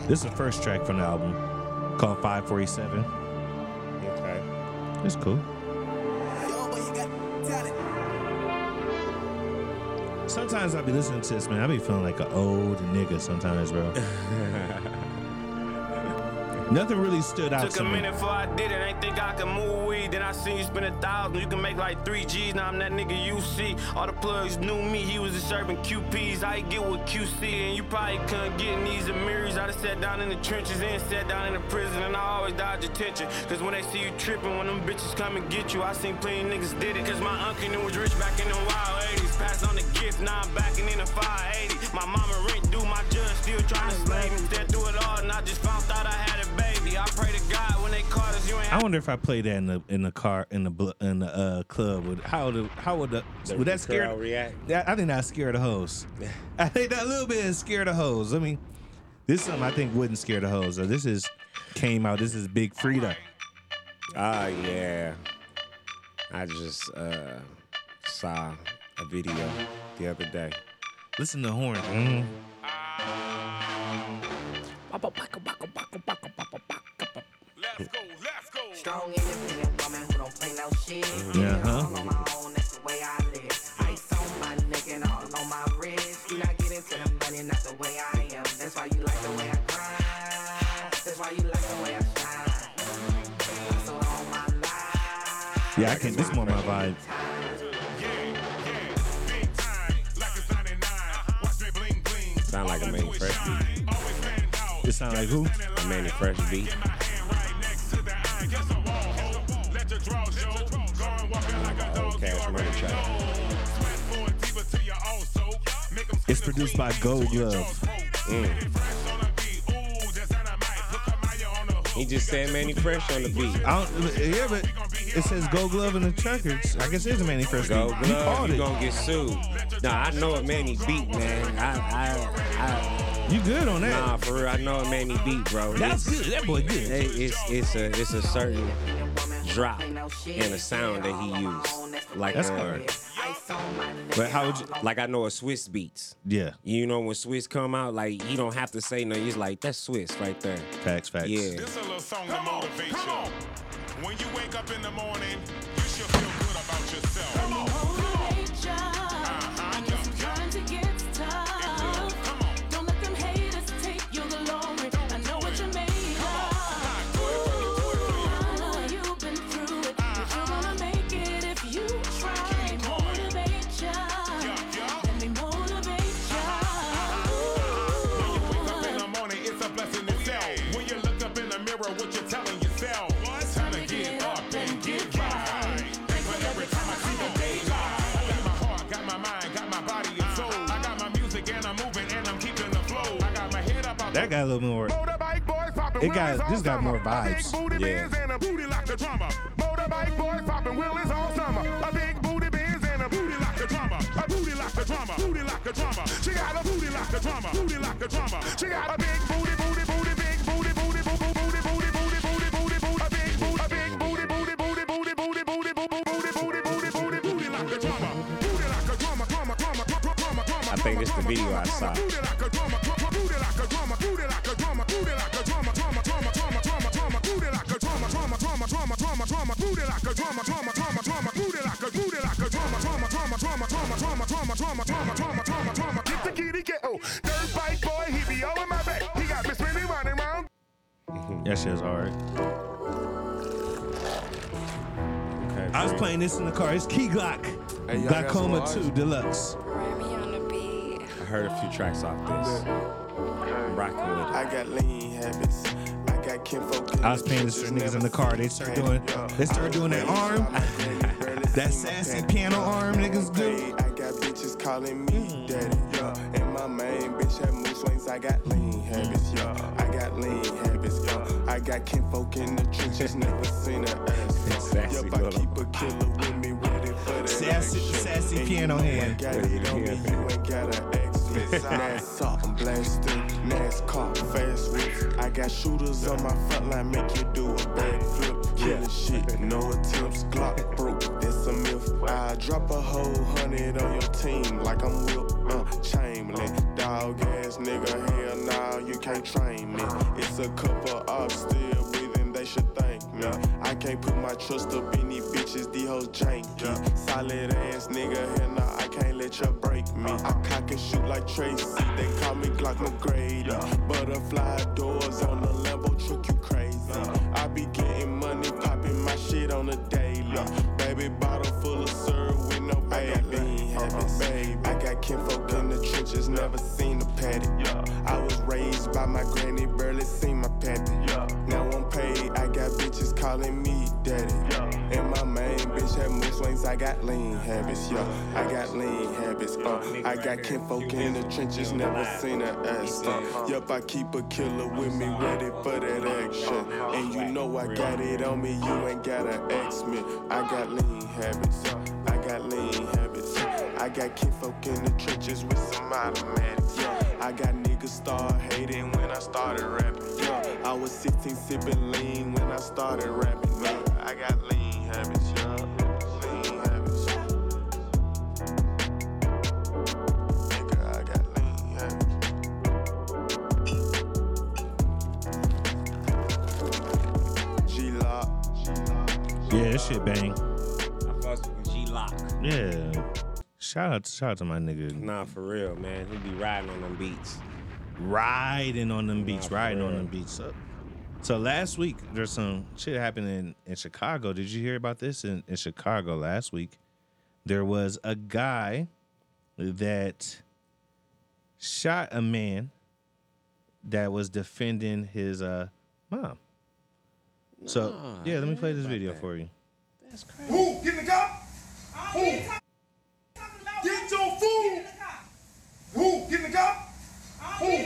This is the first track from the album called 547. Okay. It's cool. Sometimes I'll be listening to this, man. I'll be feeling like an old nigga sometimes, bro. Nothing really stood out Took to a me. minute before I did it, ain't think I could move weed. Then I seen you spend a thousand, you can make like three G's. Now I'm that nigga you see. All the plugs knew me, he was serving QPs. I get with QC, and you probably couldn't get in these Amiris. I done sat down in the trenches and sat down in the prison, and I always dodge attention. Cause when they see you tripping, when them bitches come and get you, I seen plenty of niggas did it. Cause my uncle knew was rich back in the wild 80s. Passed on the gift, now I'm backing in the 580. My mama rent due, my judge still trying to slave me. Said through it all, and I just found out I had a baby. I pray to God when they caught us, you ain't I wonder if I played that in the in the car in the bl- in the uh, club. Would how would how would the, The- would that scare crowd react? Yeah, I think that scare the hoes. I think that little bit is scare the hoes. I mean, this is something I think wouldn't scare the hoes. So this is came out. This is Big Freedia. Ah, yeah. I just uh, saw a video the other day. Listen to horn. Mm. Strong independent woman who don't play no shit. Yeah, huh? On my own, that's the way I live. Ice on my neck and all on my wrist. Do not get into the money, not the way I am. That's why you like the way I grind. That's why you like the way I shine. Hustle all my life. Yeah, I can. This more my vibe. Sound like a Manny Fresh beat. It sound like who? Manny Fresh beat. Old Cash Money track. It's produced by Gold Glove. Mm. He just said Manny Fresh on the beat. I don't, yeah, but it says Gold Glove in the trackers. I guess it's a Manny Fresh Go beat. You glove, you it. gonna get sued. Nah, I know a Manny beat, man. I, I, I. You good on that? Nah, for real, I know a Manny beat, bro. That's It's- good. That boy good. Hey, it's it's a it's a certain drop and the sound that he used. Like That's uh, hard. But how would you like? I know a Swizz Beatz. Yeah. You know when Swiss come out, like you don't have to say no. It's like that's Swiss right there. Facts, facts. Yeah. This a little song to motivate you. When you wake up in the morning, you should feel That got a little more. It got this got more vibes. Yeah. and a booty like a drummer. Motorbike boys popping wheelies all summer. A big booty and a booty like a. A booty like a. Booty like a. She got a booty like a. Booty like a. She got a big booty, booty, booty, big booty, booty, boo, boo, booty, booty, booty, booty, booty, booty, a big booty, a big booty, booty, booty, booty, booty, booty, boo, boo, booty, booty, booty, booty, booty like a. Booty like a. I think it's the video I saw. Booty like a booty like a drummer, drummer, drummer, drummer, booty like a booty like a drummer, drummer, drummer, drummer, drummer, drummer, drummer, drummer, drummer, drummer, drummer, drummer. Get the kitty get oh, dirt bike boy, he be all in my back. He got me spinning running round. That shit's hard. Okay, I was playing this in the car. It's Key Glock. Hey, Glockoma 2 Deluxe. I heard a few tracks off this. I'm rocking with it. I got lean habits. I got kinfolk. I was playing this for niggas in the car. They start doing, they start doing that arm, that sassy piano arm niggas do. I got bitches calling me daddy, yeah. And my main bitch have mood swings. I got lean habits, yeah. I got lean habits, yeah. I got kinfolk in the trenches, never seen a ass. Sassy Yup, I keep a killer with me, ready for the Sassy, sassy piano hand. Got it on me, you ain't gotta ask habits. NASCAR, I'm blasting. NASCAR, fast whips. I got shooters on my front line, make you do a backflip. Killing shit, no attempts. Glock broke, that's a myth. I drop a whole hundred on your team like I'm Will uh, Chamberlain. Dog ass nigga, hell nah, you can't train me. It's a couple of up still breathing, they should thank me. I can't put my trust up in these bitches, these hoes janky. Solid ass nigga, hell nah, I can't let you break me. I cock and shoot like Tracy, they call me Glock McGrady. Butterfly doors on the Lambo truck, you crazy. I be getting money, popping my shit on the daily. Baby bottle full of syrup with no baby. Habits, babe. I got kinfolk in the trenches, never seen a patty. I was raised by my granny, barely seen my pappy. Now I'm paid, I got bitches calling me daddy. Main bitch had mood swings, I got lean habits, yo. I got lean habits, uh. I got kinfolk in the trenches, never seen a ass. Uh. Yup, I keep a killer with me, ready for that action. And you know I got it on me, you ain't gotta ask me. I got lean habits, I got lean habits. I got kinfolk in the trenches with some automatics. I got niggas start hating when I started rapping. Yeah. I was 16 sipping lean when I started rapping. Yeah. I got lean habits, yeah. Lean habits. Nigga, I got lean habits. G-Lock. Yeah, this shit bang. I fucks with G Lock. Yeah. Shout out, shout out to my nigga. Nah, for real, man. He be riding on them beats. Riding on them beats, for riding on real. them beats. So, so last week there's some shit happening in, in Chicago. Did you hear about this in, in Chicago last week? There was a guy that shot a man that was defending his uh mom. So Nah, yeah, let me play this video that. for you. Who? Get in the car? Who? Get your food. Who? Get in the car? Who?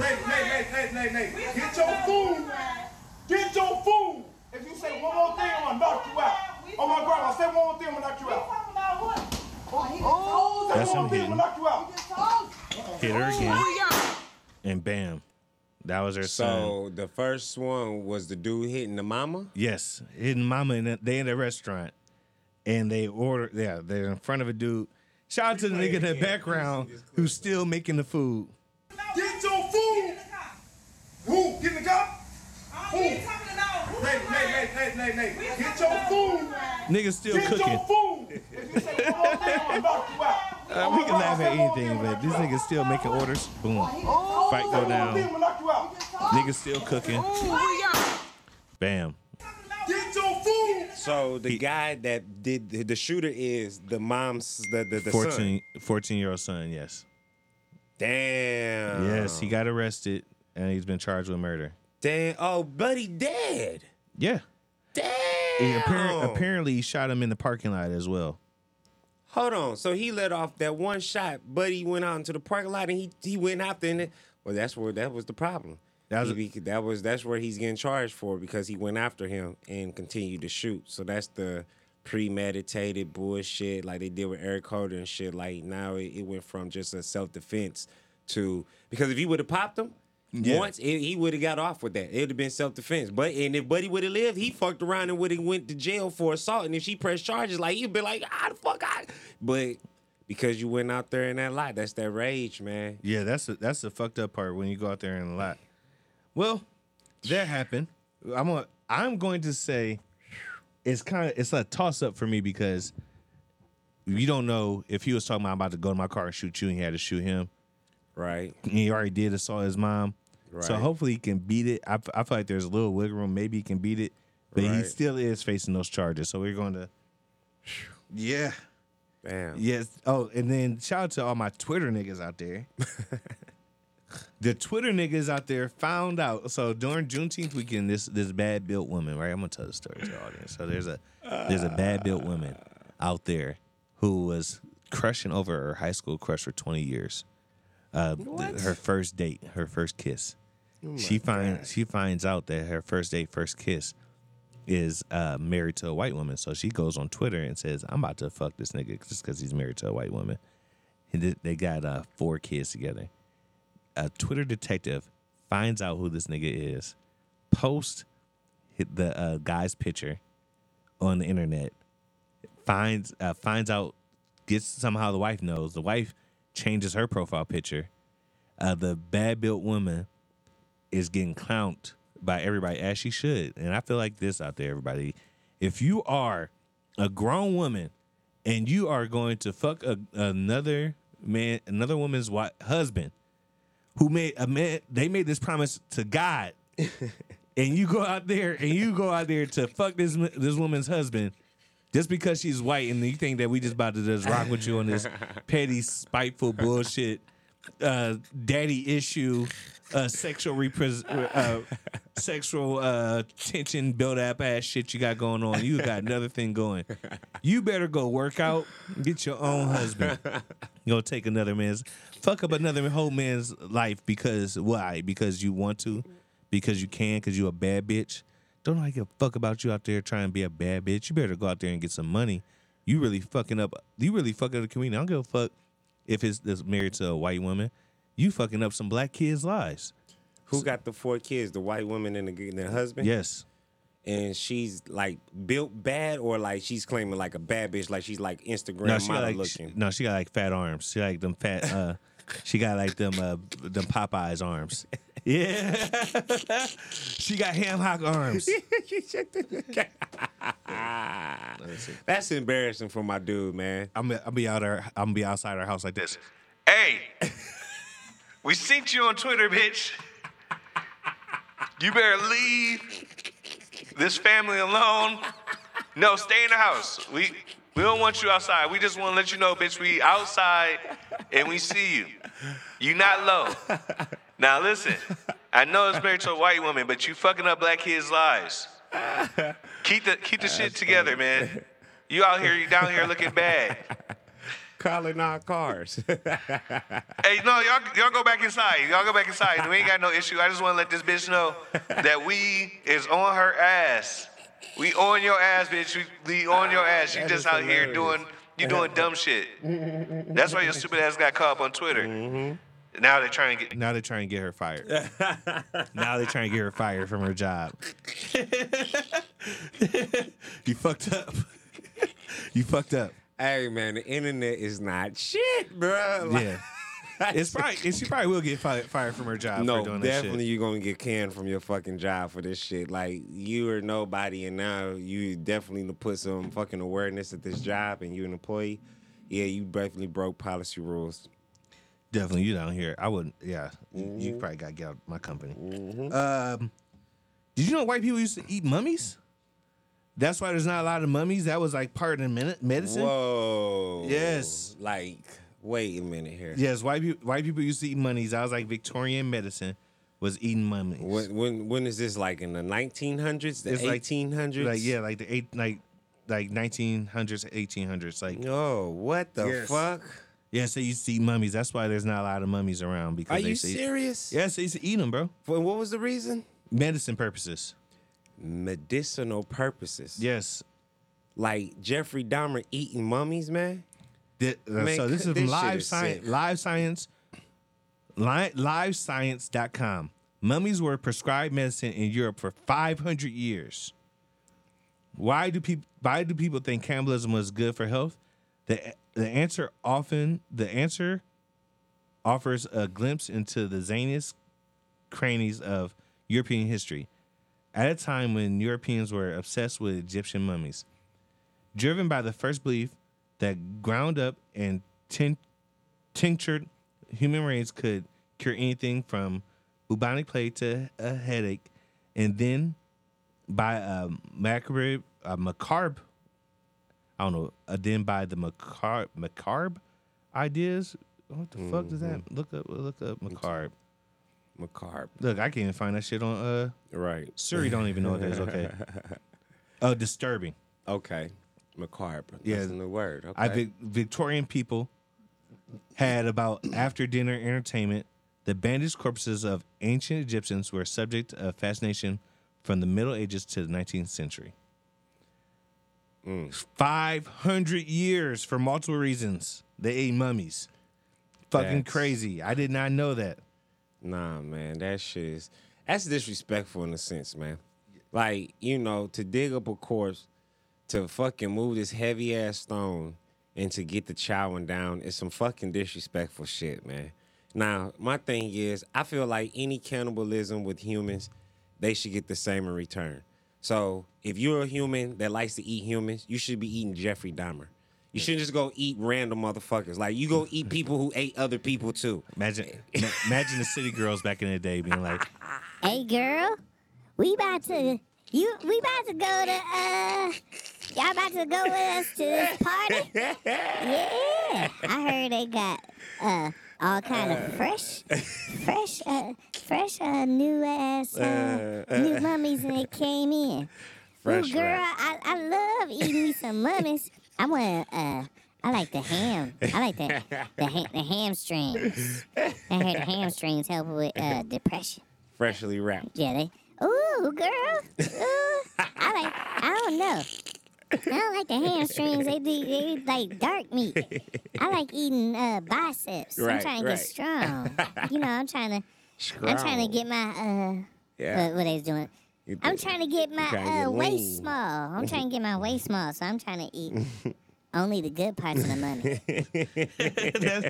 Nate, Nate, Nate, Nate, Nate, Nate. Get your food. Get your food. If you say one more thing, I'm gonna knock you out. Oh my grandma, say one more thing, I'm gonna knock you out. Oh, That's one more him thing, I'm hitting. gonna knock you out. Hit her again. And bam. That was her son. So the first one was the dude hitting the mama. Yes, hidden mama in the, they in the restaurant, and they order. Yeah, they're in front of a dude. Shout out to the nigga in the background who's still making the food. Get your food. Who? Get in the car? Who? Nate, Nate, Nate, Nate, Nate, Nate. Get your food. Nigga still Get cooking. your food. If you say one more thing, I'm gonna knock you out. Uh, we can laugh at anything, but this nigga still making orders. Boom. Fight go down. I'm knock you out. Nigga still cooking. Bam. Get your food. So the guy that did the, the shooter is the mom's the the, the 14, son. 14 year old son. Yes. Damn. Yes, he got arrested and he's been charged with murder. Damn. Oh, buddy, dead. Yeah. Damn. Appar- apparently he shot him in the parking lot as well. Hold on. So he let off that one shot. but he went out into the parking lot and he he went after and it. Well, that's where that was the problem. That was- He that was that's where he's getting charged for because he went after him and continued to shoot. So that's the premeditated bullshit like they did with Eric Holder and shit. Like now it, it went from just a self defense to because if he would have popped him. Yeah. Once it, he would have got off with that, it would have been self defense. But and if Buddy would have lived, he fucked around and would have went to jail for assault. And if she pressed charges, like he'd be like, "Ah, the fuck I." But because you went out there in that lot, that's that rage, man. Yeah, that's the that's the fucked up part when you go out there in a lot. Well, that happened. I'm a, I'm going to say it's kind of it's a toss up for me because you don't know if he was talking about about to go to my car and shoot you and he had to shoot him. Right. He already did assault his mom. So hopefully he can beat it. I, I feel like there's a little wiggle room. Maybe he can beat it, but he still is facing those charges. So we're going to. Yeah. Damn. Yes. Oh, and then shout out to all my Twitter niggas out there. the Twitter niggas out there found out. So during Juneteenth weekend, this this bad built woman, right? I'm gonna tell the story to the audience. So there's a there's a bad built woman out there who was crushing over her high school crush for 20 years. Uh, th- her first date, her first kiss. She finds she finds out that her first date, first kiss, is uh, married to a white woman. So she goes on Twitter and says, "I'm about to fuck this nigga just because he's married to a white woman." and they got uh, four kids together. A Twitter detective finds out who this nigga is, posts the uh, guy's picture on the internet, finds uh, finds out, gets somehow the wife knows. The wife changes her profile picture. Uh, the bad built woman is getting clowned by everybody as she should. And I feel like this out there, everybody. If you are a grown woman and you are going to fuck a, another man, another woman's wi- husband, who made a man, they made this promise to God, and you go out there and you go out there to fuck this this woman's husband. Just because she's white and you think that we just about to just rock with you on this petty, spiteful bullshit, uh, daddy issue, uh, sexual repres- uh, sexual uh, tension build up ass shit you got going on. You got another thing going. You better go work out, get your own husband. Go take another man's, fuck up another whole man's life because why? Because you want to, because you can, because you a bad bitch. Don't I give a fuck about you out there trying to be a bad bitch. You better go out there and get some money. You really fucking up. You really fucking up the community. I don't give a fuck if it's, it's married to a white woman. You fucking up some black kids' lives. Who got the four kids? The white woman and the, the husband. Yes. And she's like built bad, or like she's claiming like a bad bitch, like she's like Instagram No, she got model like looking. no, she got like fat arms. She like them fat. uh She got like them uh them Popeyes arms. Yeah, she got ham hock arms. That's embarrassing for my dude, man. I'm I'll be out there. I'm gonna be outside our house like this. Hey, we seen you on Twitter, bitch. You better leave this family alone. No, stay in the house. We we don't want you outside. We just want to let you know, bitch, we outside and we see you. You not low. Now listen, I know it's married to a white woman, but you fucking up black kids' lives. Keep the keep the shit together, man. You out here, you down here looking bad. Calling our cars. Hey, no, y'all, y'all go back inside. Y'all go back inside. We ain't got no issue. I just want to let this bitch know that we is on her ass. We on your ass, bitch. We, we on your ass. You just out here doing you doing dumb shit. That's why your stupid ass got caught up on Twitter. Mm-hmm. Now they're trying to get. Now they're trying to get her fired. now they're trying to get her fired from her job. you fucked up. you fucked up. Hey man, the internet is not shit, bro. Yeah. It's probably she probably will get fired, fired from her job no, for doing definitely you're gonna get canned from your fucking job for this shit. Like you are nobody, and now you definitely need to put some fucking awareness at this job, and you're an employee. Yeah, you definitely broke policy rules. Definitely, you down here. I wouldn't. Yeah, you- Mm-hmm. you probably got to get out of my company. Um, did you know white people used to eat mummies? That's why there's not a lot of mummies. That was like part of the medi- medicine. Whoa. Yes. Like, wait a minute here. Yes, white people. White people used to eat mummies. I was like Victorian medicine was eating mummies. When when when is this like in the 1900s, the It's like- 1800s? Like yeah, like the eight, like like 1900s, 1800s. Like oh, what the Yes. fuck? Yes, they used to eat mummies. That's why there's not a lot of mummies around because Are they you used eat- serious? Yes, they used to eat them, bro. For what was the reason? Medicine purposes. Medicinal purposes. Yes. Like Jeffrey Dahmer eating mummies, man. Uh, so this is this from shit live science. Live science. Li- livescience.com. Mummies were prescribed medicine in Europe for 500 years. Why do people why do people think cannibalism was good for health? The the answer often the answer offers a glimpse into the zaniest crannies of European history. At a time when Europeans were obsessed with Egyptian mummies, driven by the first belief that ground up and tin- tinctured human remains could cure anything from bubonic plague to a headache, and then by a macabre, a macabre, I don't know, uh, then by the macabre, macabre ideas. What the fuck does that look up? Look up macabre. Macabre. Look, I can't even find that shit on uh Right. Siri don't even know what that is. Okay. Oh, disturbing. Okay. Macabre. Yeah, That's a new word. Okay. I Vic- Victorian people had about after dinner entertainment. The bandaged corpses of ancient Egyptians were a subject of fascination from the Middle Ages to the 19th century. Mm. 500 years for multiple reasons. They ate mummies. fucking That's- crazy. I did not know that. Nah, man, that shit is that's disrespectful in a sense, man. Like, you know, to dig up a corpse, to fucking move this heavy ass stone, and to get the chowing down is some fucking disrespectful shit, man. Now, my thing is, I feel like any cannibalism with humans, they should get the same in return. So, if you're a human that likes to eat humans, you should be eating Jeffrey Dahmer. You shouldn't just go eat random motherfuckers. Like you go eat people who ate other people too. Imagine, ma- imagine the city girls back in the day being like, Hey girl, we about to you we about to go to uh y'all about to go with us to this party? Yeah. I heard they got uh all kind of fresh fresh uh fresh uh new ass uh, Uh, new uh. mummies and they came in. Fresh Ooh, girl. I, I love eating me some mummies. I want uh I like the ham. I like the the, ha- the hamstrings. I heard the hamstrings help with uh, depression. Freshly wrapped. Yeah, they. Ooh, girl. Ooh, I like. I don't know. I don't like the hamstrings. They do. They like dark meat. I like eating uh, biceps. I'm trying to right. get strong. you know, I'm trying to. I'm trying to get my uh. Yeah. What, what they doing? I'm trying to get my uh, waist small. I'm trying to get my waist small, so I'm trying to eat only the good parts of the money.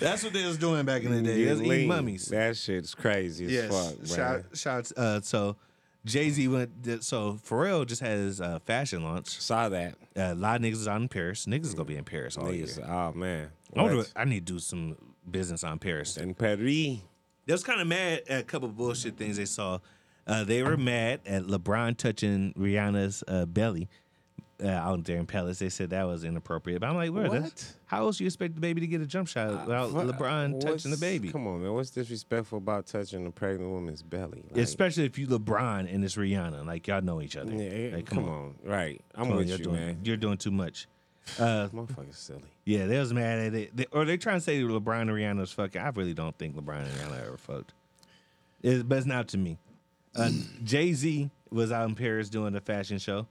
That's what they was doing back in the day. They was eating mummies. That shit's crazy as Yes. fuck, bro. Shout, shouts. Uh, so Jay Z went. So Pharrell just had his uh, fashion launch. Saw that. Uh, a lot of niggas is out in Paris. Niggas is gonna be in Paris all Niggas, year. oh man. I, wonder What? what- I need to do some business on Paris. In Paris. They was kind of mad at a couple of bullshit things they saw. Uh, they were mad at LeBron touching Rihanna's uh, belly uh, out there in Palace. They said that was inappropriate. But I'm like, where? What? How else you expect the baby to get a jump shot without What- LeBron touching the baby? Come on, man. What's disrespectful about touching a pregnant woman's belly? Like, Especially if you LeBron and it's Rihanna, like y'all know each other. Yeah, Like, come on. Right. I'm Come with you're you, doing, man. You're doing too much. Uh, Motherfucker's silly. yeah, they was mad at it. They, or they trying to say LeBron and Rihanna was fucking. I really don't think LeBron and Rihanna ever fucked. It, but it's not to me. Uh, Jay Z was out in Paris doing a fashion show.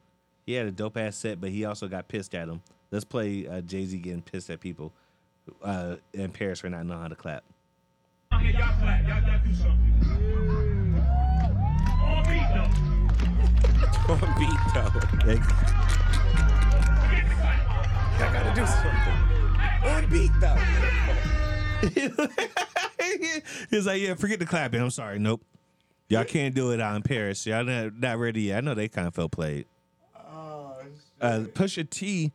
He had a dope ass set, but he also got pissed at him. Let's play uh, Jay Z getting pissed at people uh, in Paris for not knowing how to clap. Y'all clap. Y'all gotta do something. On beat though. On beat though. I gotta do something. On beat though. He's like, yeah, forget the clapping. I'm sorry. Nope. Y'all can't do it out in Paris. Y'all not, not ready yet. I know they kind of felt played. Uh, Pusha T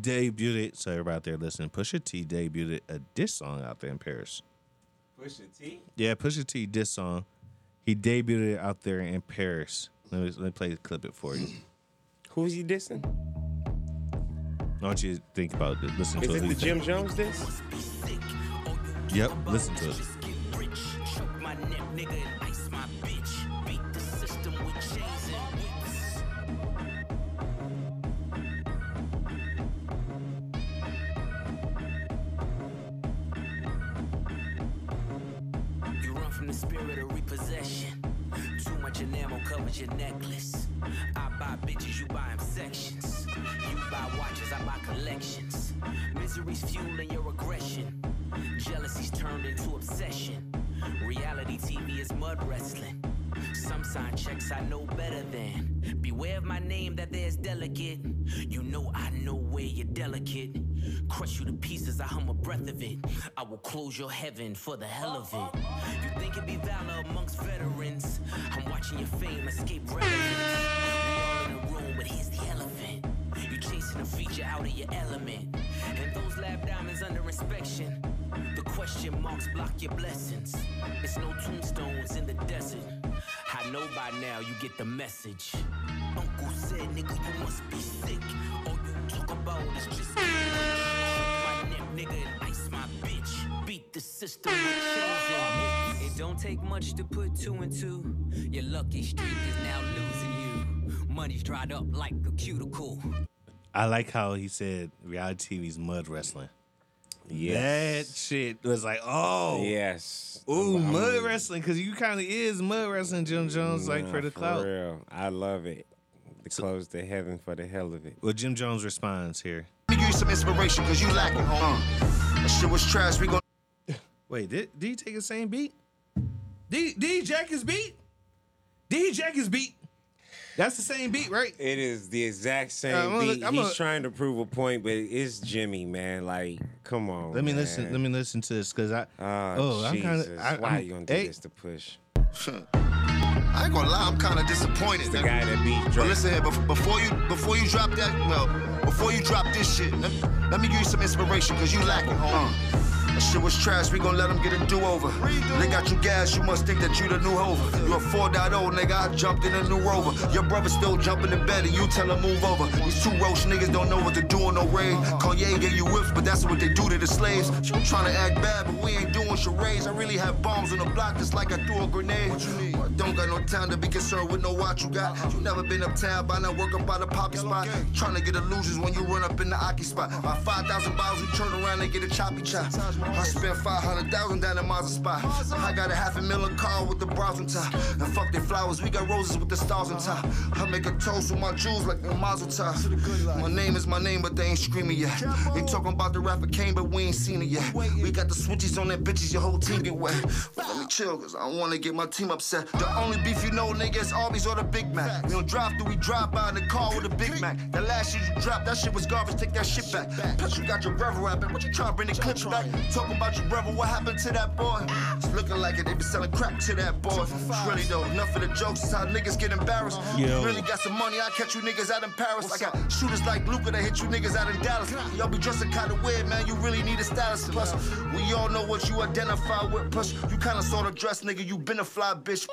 debuted it. So everybody out there listening, Pusha T debuted a diss song out there in Paris. Pusha T. Yeah, Pusha T diss song. He debuted it out there in Paris. Let me, let me play the clip it for you. Who's he dissing? I want you to think about it. Listen Is to it it. the Jim Jones diss? Yep, listen to it. Spirit of repossession. Too much enamel covers your necklace. I buy bitches, you buy them sections. You buy watches, I buy collections. Misery's fueling your aggression. Jealousy's turned into obsession. Reality TV is mud wrestling. Some sign checks I know better than. Beware of my name that there's delicate. You know I know where you're delicate. Crush you to pieces, I hum a breath of it. I will close your heaven for the hell of it. You think it'd be valor amongst veterans? I'm watching your fame escape relevance. We all in a room, but here's the elephant. You feature out of your element. And those lab diamonds under inspection. The question marks block your blessings. It's no tombstones in the desert. I know by now you get the message. Uncle said, nigga, you must be sick. All you talk about is just my neck, nigga, and ice my bitch. Beat the system. It don't take much to put two and two. Your lucky streak is now losing you. Money's dried up like a cuticle. I like how he said reality TV's mud wrestling. Yes. That shit was like, oh. Yes. Ooh, I'm- mud I'm- wrestling, because you kind of is mud wrestling Jim Jones, like for the clout. real. I love it. The close to heaven for the hell of it. Well, Jim Jones responds here. Let me give you some inspiration because you lacking, hold on. That shit was trash. We gon' Wait, did, did he take the same beat? Did, did he jack his beat? Did he jack his beat? That's the same beat, right? It is the exact same Uh, I'm gonna- beat. I'm He's gonna- trying to prove a point, but it's Jimmy, man. Like, come on. Let me man. listen. Let me listen to this because I. Oh, oh, I'm kind Jesus. of. Why you gonna do this to push? I ain't gonna lie, I'm kind of disappointed. the guy that beat But Drake. listen here, before you before you drop that, well, before you drop this shit, let, let me give you some inspiration, cause you lacking, homie. That shit was trash, we gon' let them get a do-over. They got you gas, you must think that you the new Hova. You a 4.0, nigga, I jumped in a new Rover. Your brother still jumping in bed and you tell him move over. These two roach niggas don't know what to do on no raid. Kanye gave you whips, but that's what they do to the slaves. You trying to act bad, but we ain't doing charades. I really have bombs on the block just like I threw a grenade. Don't got no time to be concerned with no watch you got. You never been uptown by now work up by the poppy spot. Trying to get illusions when you run up in the Aki spot. My 5,000 bottles, you turn around and get a choppy chop. I spent 500,000 down in Mazda spot. I got a half a million car with the bras on top. And fuck their flowers, we got roses with the stars on top. I make a toast with my jewels like a mazel tov. My name is my name, but they ain't screaming yet. They talking about the rapper came, but we ain't seen it yet. We got the switches on them bitches, your whole team get wet. But let me chill, cause I don't wanna get my team upset. The only beef you know, nigga, is Arby's or the Big Mac. We don't drive through, we drive by in the car with a Big Mac. The last shit you dropped, that shit was garbage, take that shit back. Plus you got your brother rapping, what you trying to bring the clips back? Talking about your brother, what happened to that boy? It's looking like it, they be selling crack to that boy. It's really though, enough of the jokes, is how niggas get embarrassed. Yo. You really got some money, I catch you niggas out in Paris. I got shooters like Luka that hit you niggas out in Dallas. Y'all be dressing kinda weird, man, you really need a stylist. Plus, we all know what you identify with. Plus, you kinda sorta dress, nigga, you been a fly bitch.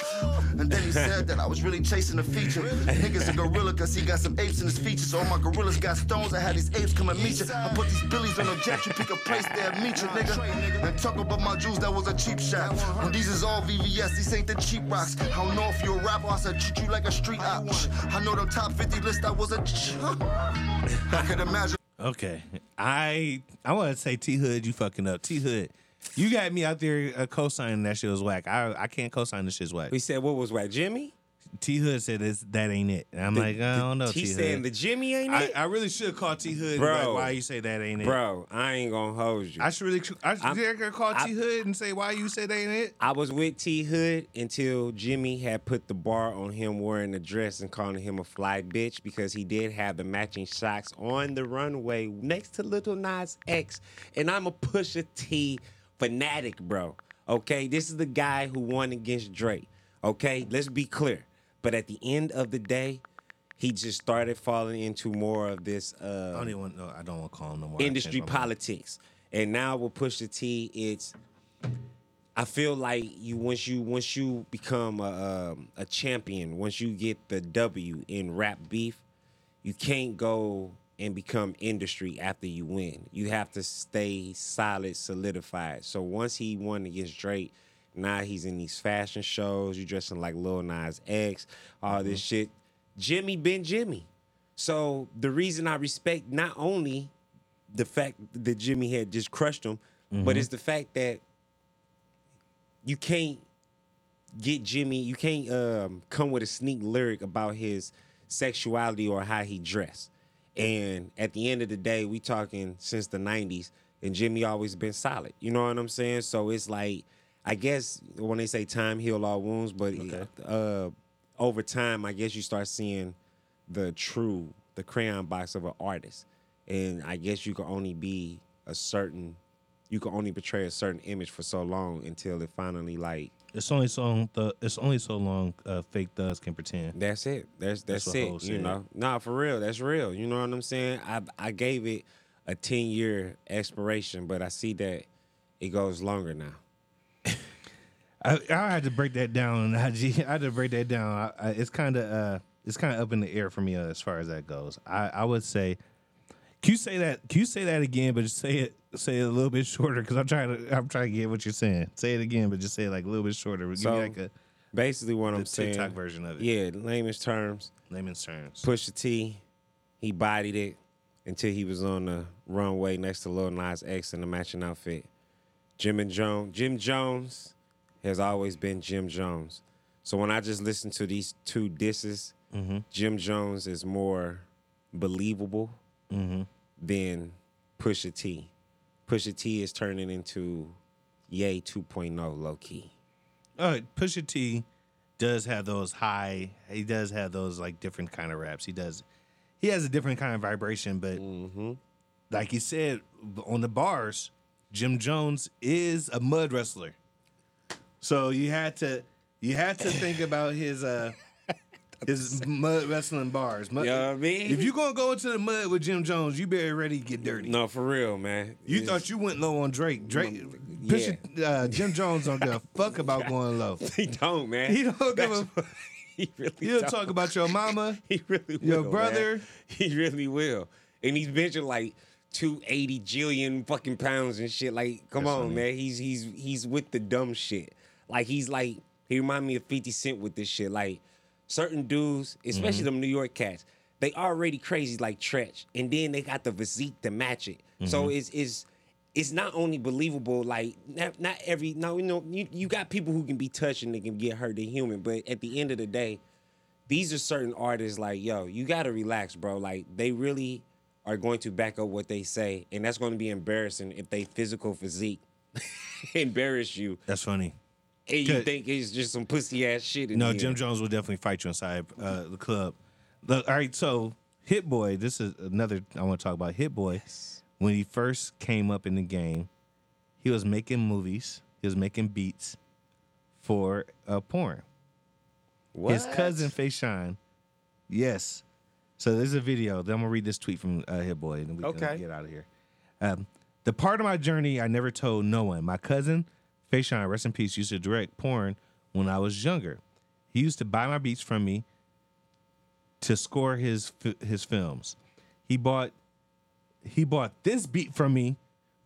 And then he said that I was really chasing a feature. Niggas a gorilla cause he got some apes in his features. All my gorillas got stones, I had these apes come and meet you. I put these billies on a jet, you pick a place there, meet you, nigga. And talk about my jewels, that was a cheap shot. And these is all VVS, these ain't the cheap rocks. I don't know if you a rapper, I said treat you like a street op. I know the top 50 list, I was a. I could imagine. Okay, I I want to say T Hood, you fucking up. T Hood, you got me out there uh, co-signing that shit was whack. I I can't co-sign this shit's whack. We said what was whack, Jimmy? T Hood said this, that ain't it. And I'm The- like, I don't know. T saying the Jimmy ain't I, it? I really should call T Hood. Bro. Like, why you say that ain't it? Bro, I ain't gonna hold you. I should really. I should call T Hood and say why you say that ain't it. I was with T Hood until Jimmy had put the bar on him wearing a dress and calling him a fly bitch because he did have the matching socks on the runway next to Lil Nas X. And I'm a Pusha T fanatic, bro. Okay, this is the guy who won against Drake. Okay, let's be clear. But at the end of the day, he just started falling into more of this. Uh, I don't even want. No, I don't want to call him no more. Industry changed my mind. politics. And now with Pusha T, it's I feel like you once you once you become a um, a champion, once you get the W in rap beef, you can't go and become industry after you win. You have to stay solid, solidified. So once he won against Drake, now he's in these fashion shows. You dressing like Lil Nas X, all this shit. Jimmy been Jimmy. So the reason I respect not only the fact that Jimmy had just crushed him, but Mhm. it's the fact that you can't get Jimmy, you can't um, come with a sneak lyric about his sexuality or how he dressed. And at the end of the day, we talking since the 90s, and Jimmy always been solid. You know what I'm saying? So it's like, I guess when they say time heal all wounds, but uh, over time, I guess you start seeing the true, the crayon box of an artist. And I guess you can only be a certain, you can only portray a certain image for so long until it finally like It's only so long. The, it's only so long. Uh, fake thugs can pretend. That's it. That's that's, what it. You know, nah, for real. That's real. You know what I'm saying? I I gave it a ten year expiration, but I see that it goes longer now. I, I had to break that down. I. I had to break that down. I, I, it's kind of uh, it's kind of up in the air for me uh, as far as that goes. I, I would say, can you say that? Can you say that again? But just say it, say it a little bit shorter because I'm trying to, I'm trying to get what you're saying. Say it again, but just say it like a little bit shorter. Give So, me like a Basically, what I'm saying. TikTok version of it. Yeah, layman's terms. Layman's terms. Pusha T, he bodied it until he was on the runway next to Lil Nas X in the matching outfit. Jim and Jones, Jim Jones has always been Jim Jones. So when I just listen to these two disses, Mm-hmm. Jim Jones is more believable Mm-hmm. than Pusha T. Pusha T is turning into Ye 2.0 low key. Uh, Pusha T does have those high. He does have those like different kind of raps. He does. He has a different kind of vibration, but Mm-hmm. like he said on the bars, Jim Jones is a mud wrestler. So you had to you had to think about his uh his mud wrestling bars. Mud, You know what I mean? If you gonna go into the mud with Jim Jones, you better ready to get dirty. No, for real, man. You thought you went low on Drake. Drake, Pusha- uh, Jim Jones don't give a fuck about going low. He don't, man. He don't give a. fuck. He really He'll don't. talk about your mama. He really will. Your brother. man. He really will. And he's benching like 280 jillion fucking pounds and shit. Like, come That's on, funny. man. He's he's he's with the dumb shit. Like he's like he remind me of 50 Cent with this shit. Like certain dudes, especially Mhm. them New York cats, they already crazy like Treach. And then they got the physique to match it. So Mhm. it's it's it's not only believable, like not, not every no, you know, you, you got people who can be touched and they can get hurt, they're human. But at the end of the day, these are certain artists like, yo, you gotta relax, bro. Like they really are going to back up what they say, and that's going to be embarrassing if they physical physique embarrass you, That's funny. And you think it's just some pussy ass shit. In No, the Jim. Jones will definitely fight you inside uh, the club. Look, all right, so Hit Boy, this is another I want to talk about. Hit Boy, when he first came up in the game, he was making movies, he was making beats for uh, porn. What? His cousin Fayshawn, yes. So there's a video. Then I'm gonna read this tweet from uh, Hit Boy, and we Okay. can get out of here. Um, the part of my journey I never told no one. My cousin Fayshawn, rest in peace, used to direct porn when I was younger. He used to buy my beats from me to score his his films. He bought he bought this beat from me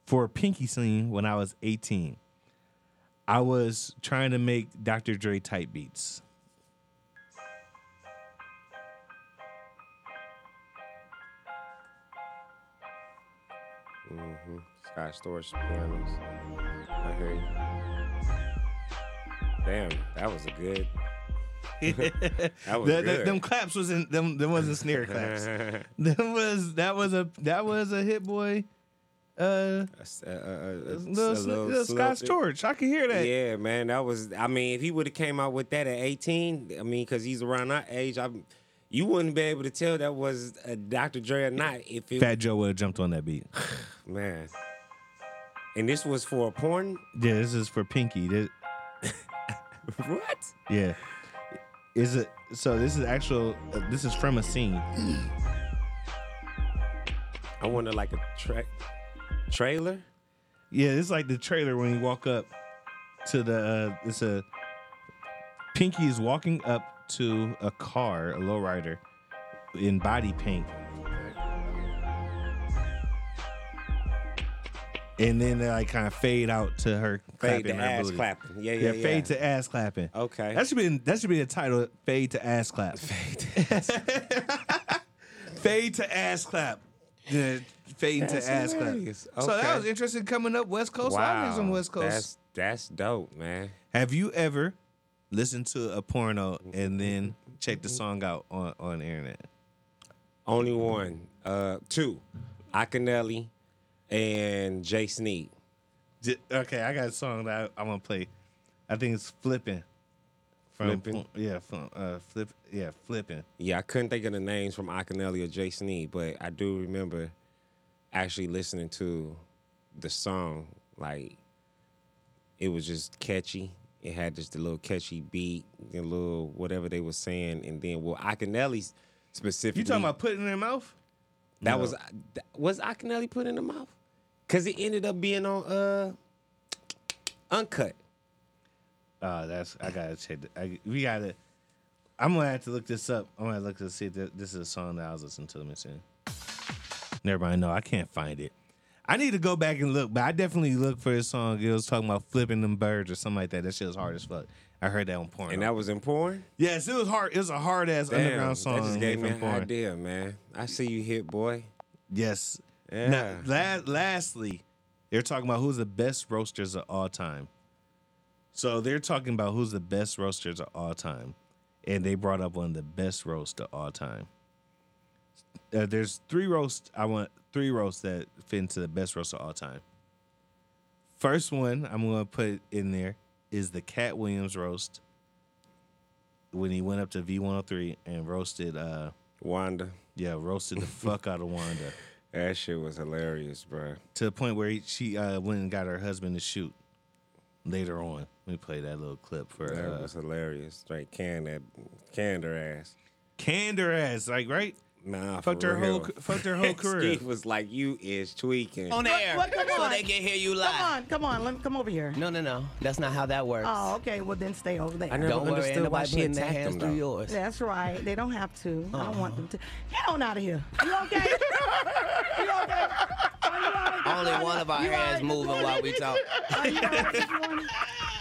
for a pinky scene when I was 18. I was trying to make Dr. Dre type beats. Mm-hmm. Scott Storch pianos. I hear you. Damn, that was a good. that was The- the- good. them claps wasn't them. Them wasn't snare claps. them was that was a that was a hit boy. Uh, uh, little, a little little Scott slow- Storch. I can hear that. Yeah, man, that was. I mean, if he would have came out with that at 18, I mean, because he's around our age, I, you wouldn't be able to tell that was a Dr. Dre or not. If it, Fat Joe would have jumped on that beat. man, and this was for a porn. Yeah, this is for Pinky. This, what? yeah, is it? So this is actual. Uh, this is from a scene. I wanted like a tra- trailer. Yeah, it's like the trailer when you walk up to the. Uh, it's a Pinky is walking up to a car, a lowrider, in body paint. And then they like kind of fade out to her Fade clapping to her ass booty. clapping. Yeah, yeah, yeah. Fade to ass clapping. Okay. That should be that should be the title. Fade to ass clap. Fade to ass clap. fade to ass clap. Yeah, fade That's to ass clap. hilarious. So that was interesting coming up West Coast. I think some West Coast. That's that's dope, man. Have you ever listened to a porno and then checked the song out on, on the internet? Only one, uh, two, Akinyele and Jay Sneed. J- Okay, I got a song that I, want to play. I think it's flipping. From, Flippin'? Yeah, from uh, flip. Yeah, flipping. Yeah, I couldn't think of the names from Akinyele or Jay Sneed, but I do remember actually listening to the song. Like, it was just catchy. It had just a little catchy beat, a little whatever they were saying, and then well, Akinyele's specifically. You talking about putting in their mouth? that No. was was Akinyele put in the mouth? Cause it ended up being on uh uncut. Uh, that's I gotta check. I, we gotta. I'm gonna have to look this up. I'm gonna look to see if this is a song that I was listening to. Let me see. Everybody know I can't find it. I need to go back and look, but I definitely look for this song. It was talking about flipping them birds or something like that. That shit was hard as fuck. I heard that on porn. And that was in porn? Yes, it was hard. It was a hard ass underground song. That just gave me an porn. idea, man. I see you hit, boy. Yes. Yeah. Now, la- lastly, they're talking about who's the best roasters of all time. So they're talking about who's the best roasters of all time, and they brought up one of the best roasts of all time. Uh, there's three roasts. I want three roasts that fit into the best roast of all time. First one I'm gonna put in there is the Katt Williams roast when he went up to V103 and roasted uh Wanda. Yeah, roasted the fuck out of Wanda That shit was hilarious, bro. to the point where he, she uh, went and got her husband to shoot. Later on, let me play that little clip for That uh, was hilarious. Like, can that canned her ass. canned her ass, like right. Nah, Fucked for her whole real. fucked her whole career. Steve was like, "You is tweaking." On air, What, come so on. they can hear you live. Come on, come on. Let me come over here. No, no, no. That's not how that works. Oh, okay. Well, then stay over there. I never Don't worry, understood ain't why nobody she putting their hands him, through yours. That's right. They don't have to. I don't want Uh-huh. them to. Get on out of here. You okay? you okay? Are you all right Only one of our You hands moving while we talk.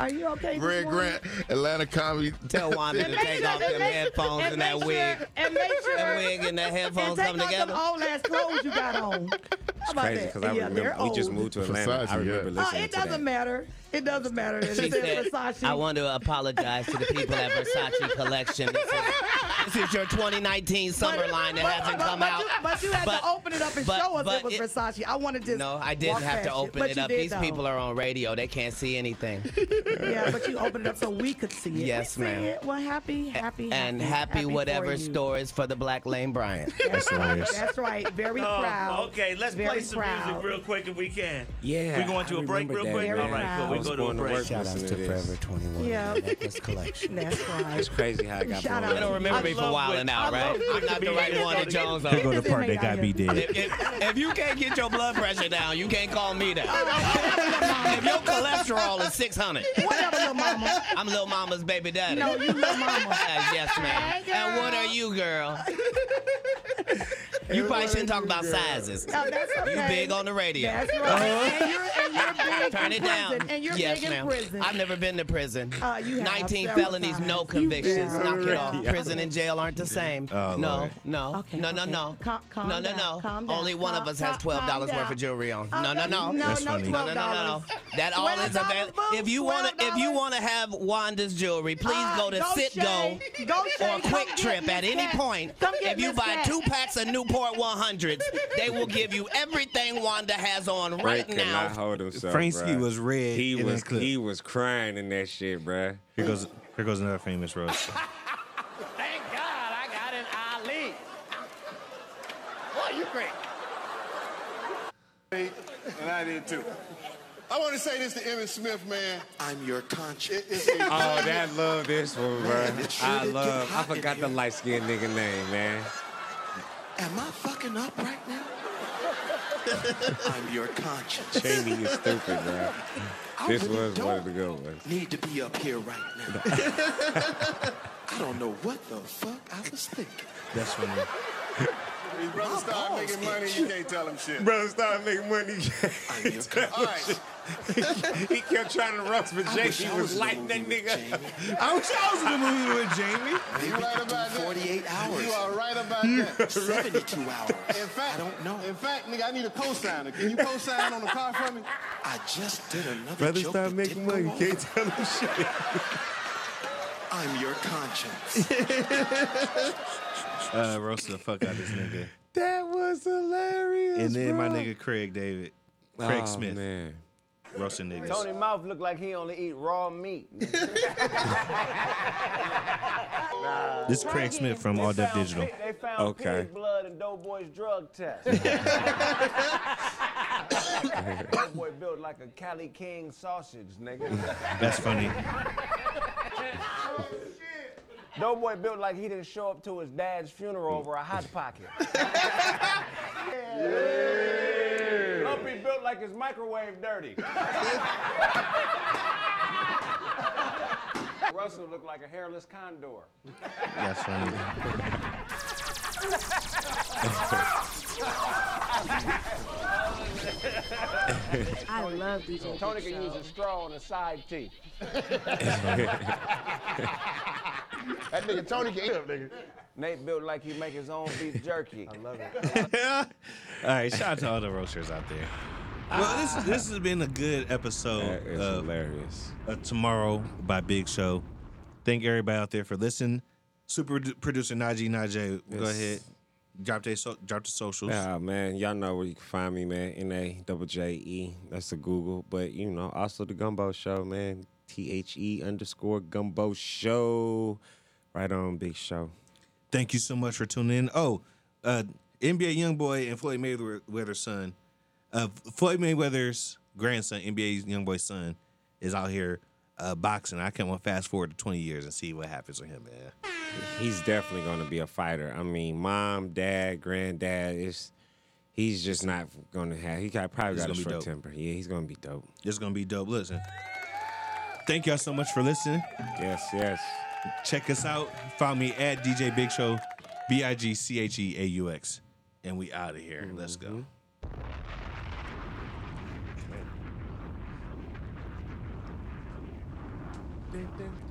Are you all right this morning? Are you okay? this Red morning? Grant, Atlanta Comedy. Tell Wanda to take off and them headphones and, that make wig. And make sure. That wig and that headphones and take come off together. Them old ass clothes you got on. How It's about crazy that? because I yeah, remember they're we just moved to Atlanta. Versace, I remember yeah. Uh, it to that. doesn't matter. It doesn't matter. It She said said, Versace. I want to apologize to the people at Versace Collection. This is, this is your 2019 summer line that but, hasn't but, come but out. You, but you had But- to open it up and but- show us but it was it- Versace. I wanted to. No, I didn't have to open but it up. These though. people are on radio. They can't see anything. Yeah, but you opened it up so we could see it. Yes, We see ma'am. it. Well, happy, happy, and happy, happy whatever you. stories for the Black Lane Bryant. That's right. That's right. Very Oh, proud. okay, let's Very play some proud. music real quick if we can. Yeah, We're going to I a break real remember quick? that, All man. cool. I was go to a going to break. work Shout outs to to. Forever 21 Yeah. Necklace Collection. That's right. It's crazy how I got Shout blown out You don't remember me I for love wilding when- out, right? I'm not the right one to go to- Jones Here go on. the part that got me dead. If, if, if you can't get your blood pressure down, you can't call me that. if your cholesterol is 600, Whatever, little mama. I'm little Mama's baby daddy. No, you little mama. Uh, yes, ma'am. And what are you, girl? You probably shouldn't talk about sizes. Oh, that's okay. You big on the radio. That's right. And you're, and you're big Turn in it down. And you're yes, big in ma'am. prison. I've never been to prison. Uh, you have 19 several felonies, no convictions. Knock it off. Prison and jail aren't the same. Oh, no, Lord. no, Okay, no, no, okay. no. Calm- calm no, no, down, no. calm down. Only one of us has twelve dollars calm worth of jewelry on. No, no, no. No, That's no, funny. No, no, no, no, no. That all is available. If you want to, if you want to have Wanda's jewelry, please Uh, go to go Citgo Shay. Go or Come QuikTrip at any point. If you buy two packs of Newport 100s, they will give you everything Wanda has on right Frank could now. not hold himself. Frank Ski bruh. was red He in was this clip. he was crying in that shit, bruh. Here goes here goes another famous roast. Thank God I got an Ali. Boy, you great. And I did too. I want to say this to Emmitt Smith, man. I'm your conscience. It's Oh, that love this one, Man, bruh. I love. I forgot the light skinned nigga name, man. Am I fucking up right now? I'm your conscience. Jamie is stupid, bruh. I This really was one don't of the good ones. Need to be up here right now. I don't know what the fuck I was thinking. That's funny. His brother ah, My start balls making money, you can't tell him shit. Brother started making money. I'm your conscience. he kept trying to roast, but I wish Jamie I was was lighting that nigga. I wish I was in the movie with Jamie. You right about that. 48 hours. You are right about that. 72 hours. In fact, I don't know. In fact, nigga, I need a cosigner. Can you cosign on the car for me? I just did another Brother joke started that making money. you Can't tell him shit. I'm your conscience. Uh, roasted the fuck out of this nigga. That was hilarious. And then my nigga Craig David, Craig Oh, Smith, man. roasting niggas. Tony Mouth look like he only eat raw meat. This is Craig Smith from All Def Digital. They found Okay. pig blood in Doughboy's drug test. Doughboy built like a Cali King sausage, nigga. That's funny. Doughboy built like he didn't show up to his dad's funeral over a hot pocket. Lumpy built like his microwave dirty. Russell looked like a hairless condor. That's funny. I love DJ. Tony can use a straw on a side teeth. That nigga Tony can eat him, nigga. Nate built like he make his own beef jerky. I love it. all right, shout out to all the roasters out there. Well, this this has been a good episode That is of hilarious. uh, Tomorrow by Big Cheaux. Thank everybody out there for listening. Super d- producer Najee Najee, go Yes. ahead. Drop they so, drop the socials. Yeah, man. Y'all know where you can find me, man. N A double J E. That's the Google. But you know, also the Gumbo Show, man. T H E underscore Gumbo Show. Right on, Big Cheaux. Thank you so much for tuning in. Oh, uh, NBA YoungBoy and Floyd Mayweather's son, uh, Floyd Mayweather's grandson, NBA YoungBoy's son, is out here uh, boxing. I can't want fast forward to 20 years and see what happens with him, man. He's definitely going to be a fighter. I mean, mom, dad, granddad, is he's just not going to have. He got probably He's got a short dope. temper. Yeah, he's going to be dope. It's gonna be dope. Listen, thank y'all so much for listening. Yes, yes. Check us out. Follow me at DJ Big Cheaux, B I G C H E A U X, and we out of here. Let's go. 对。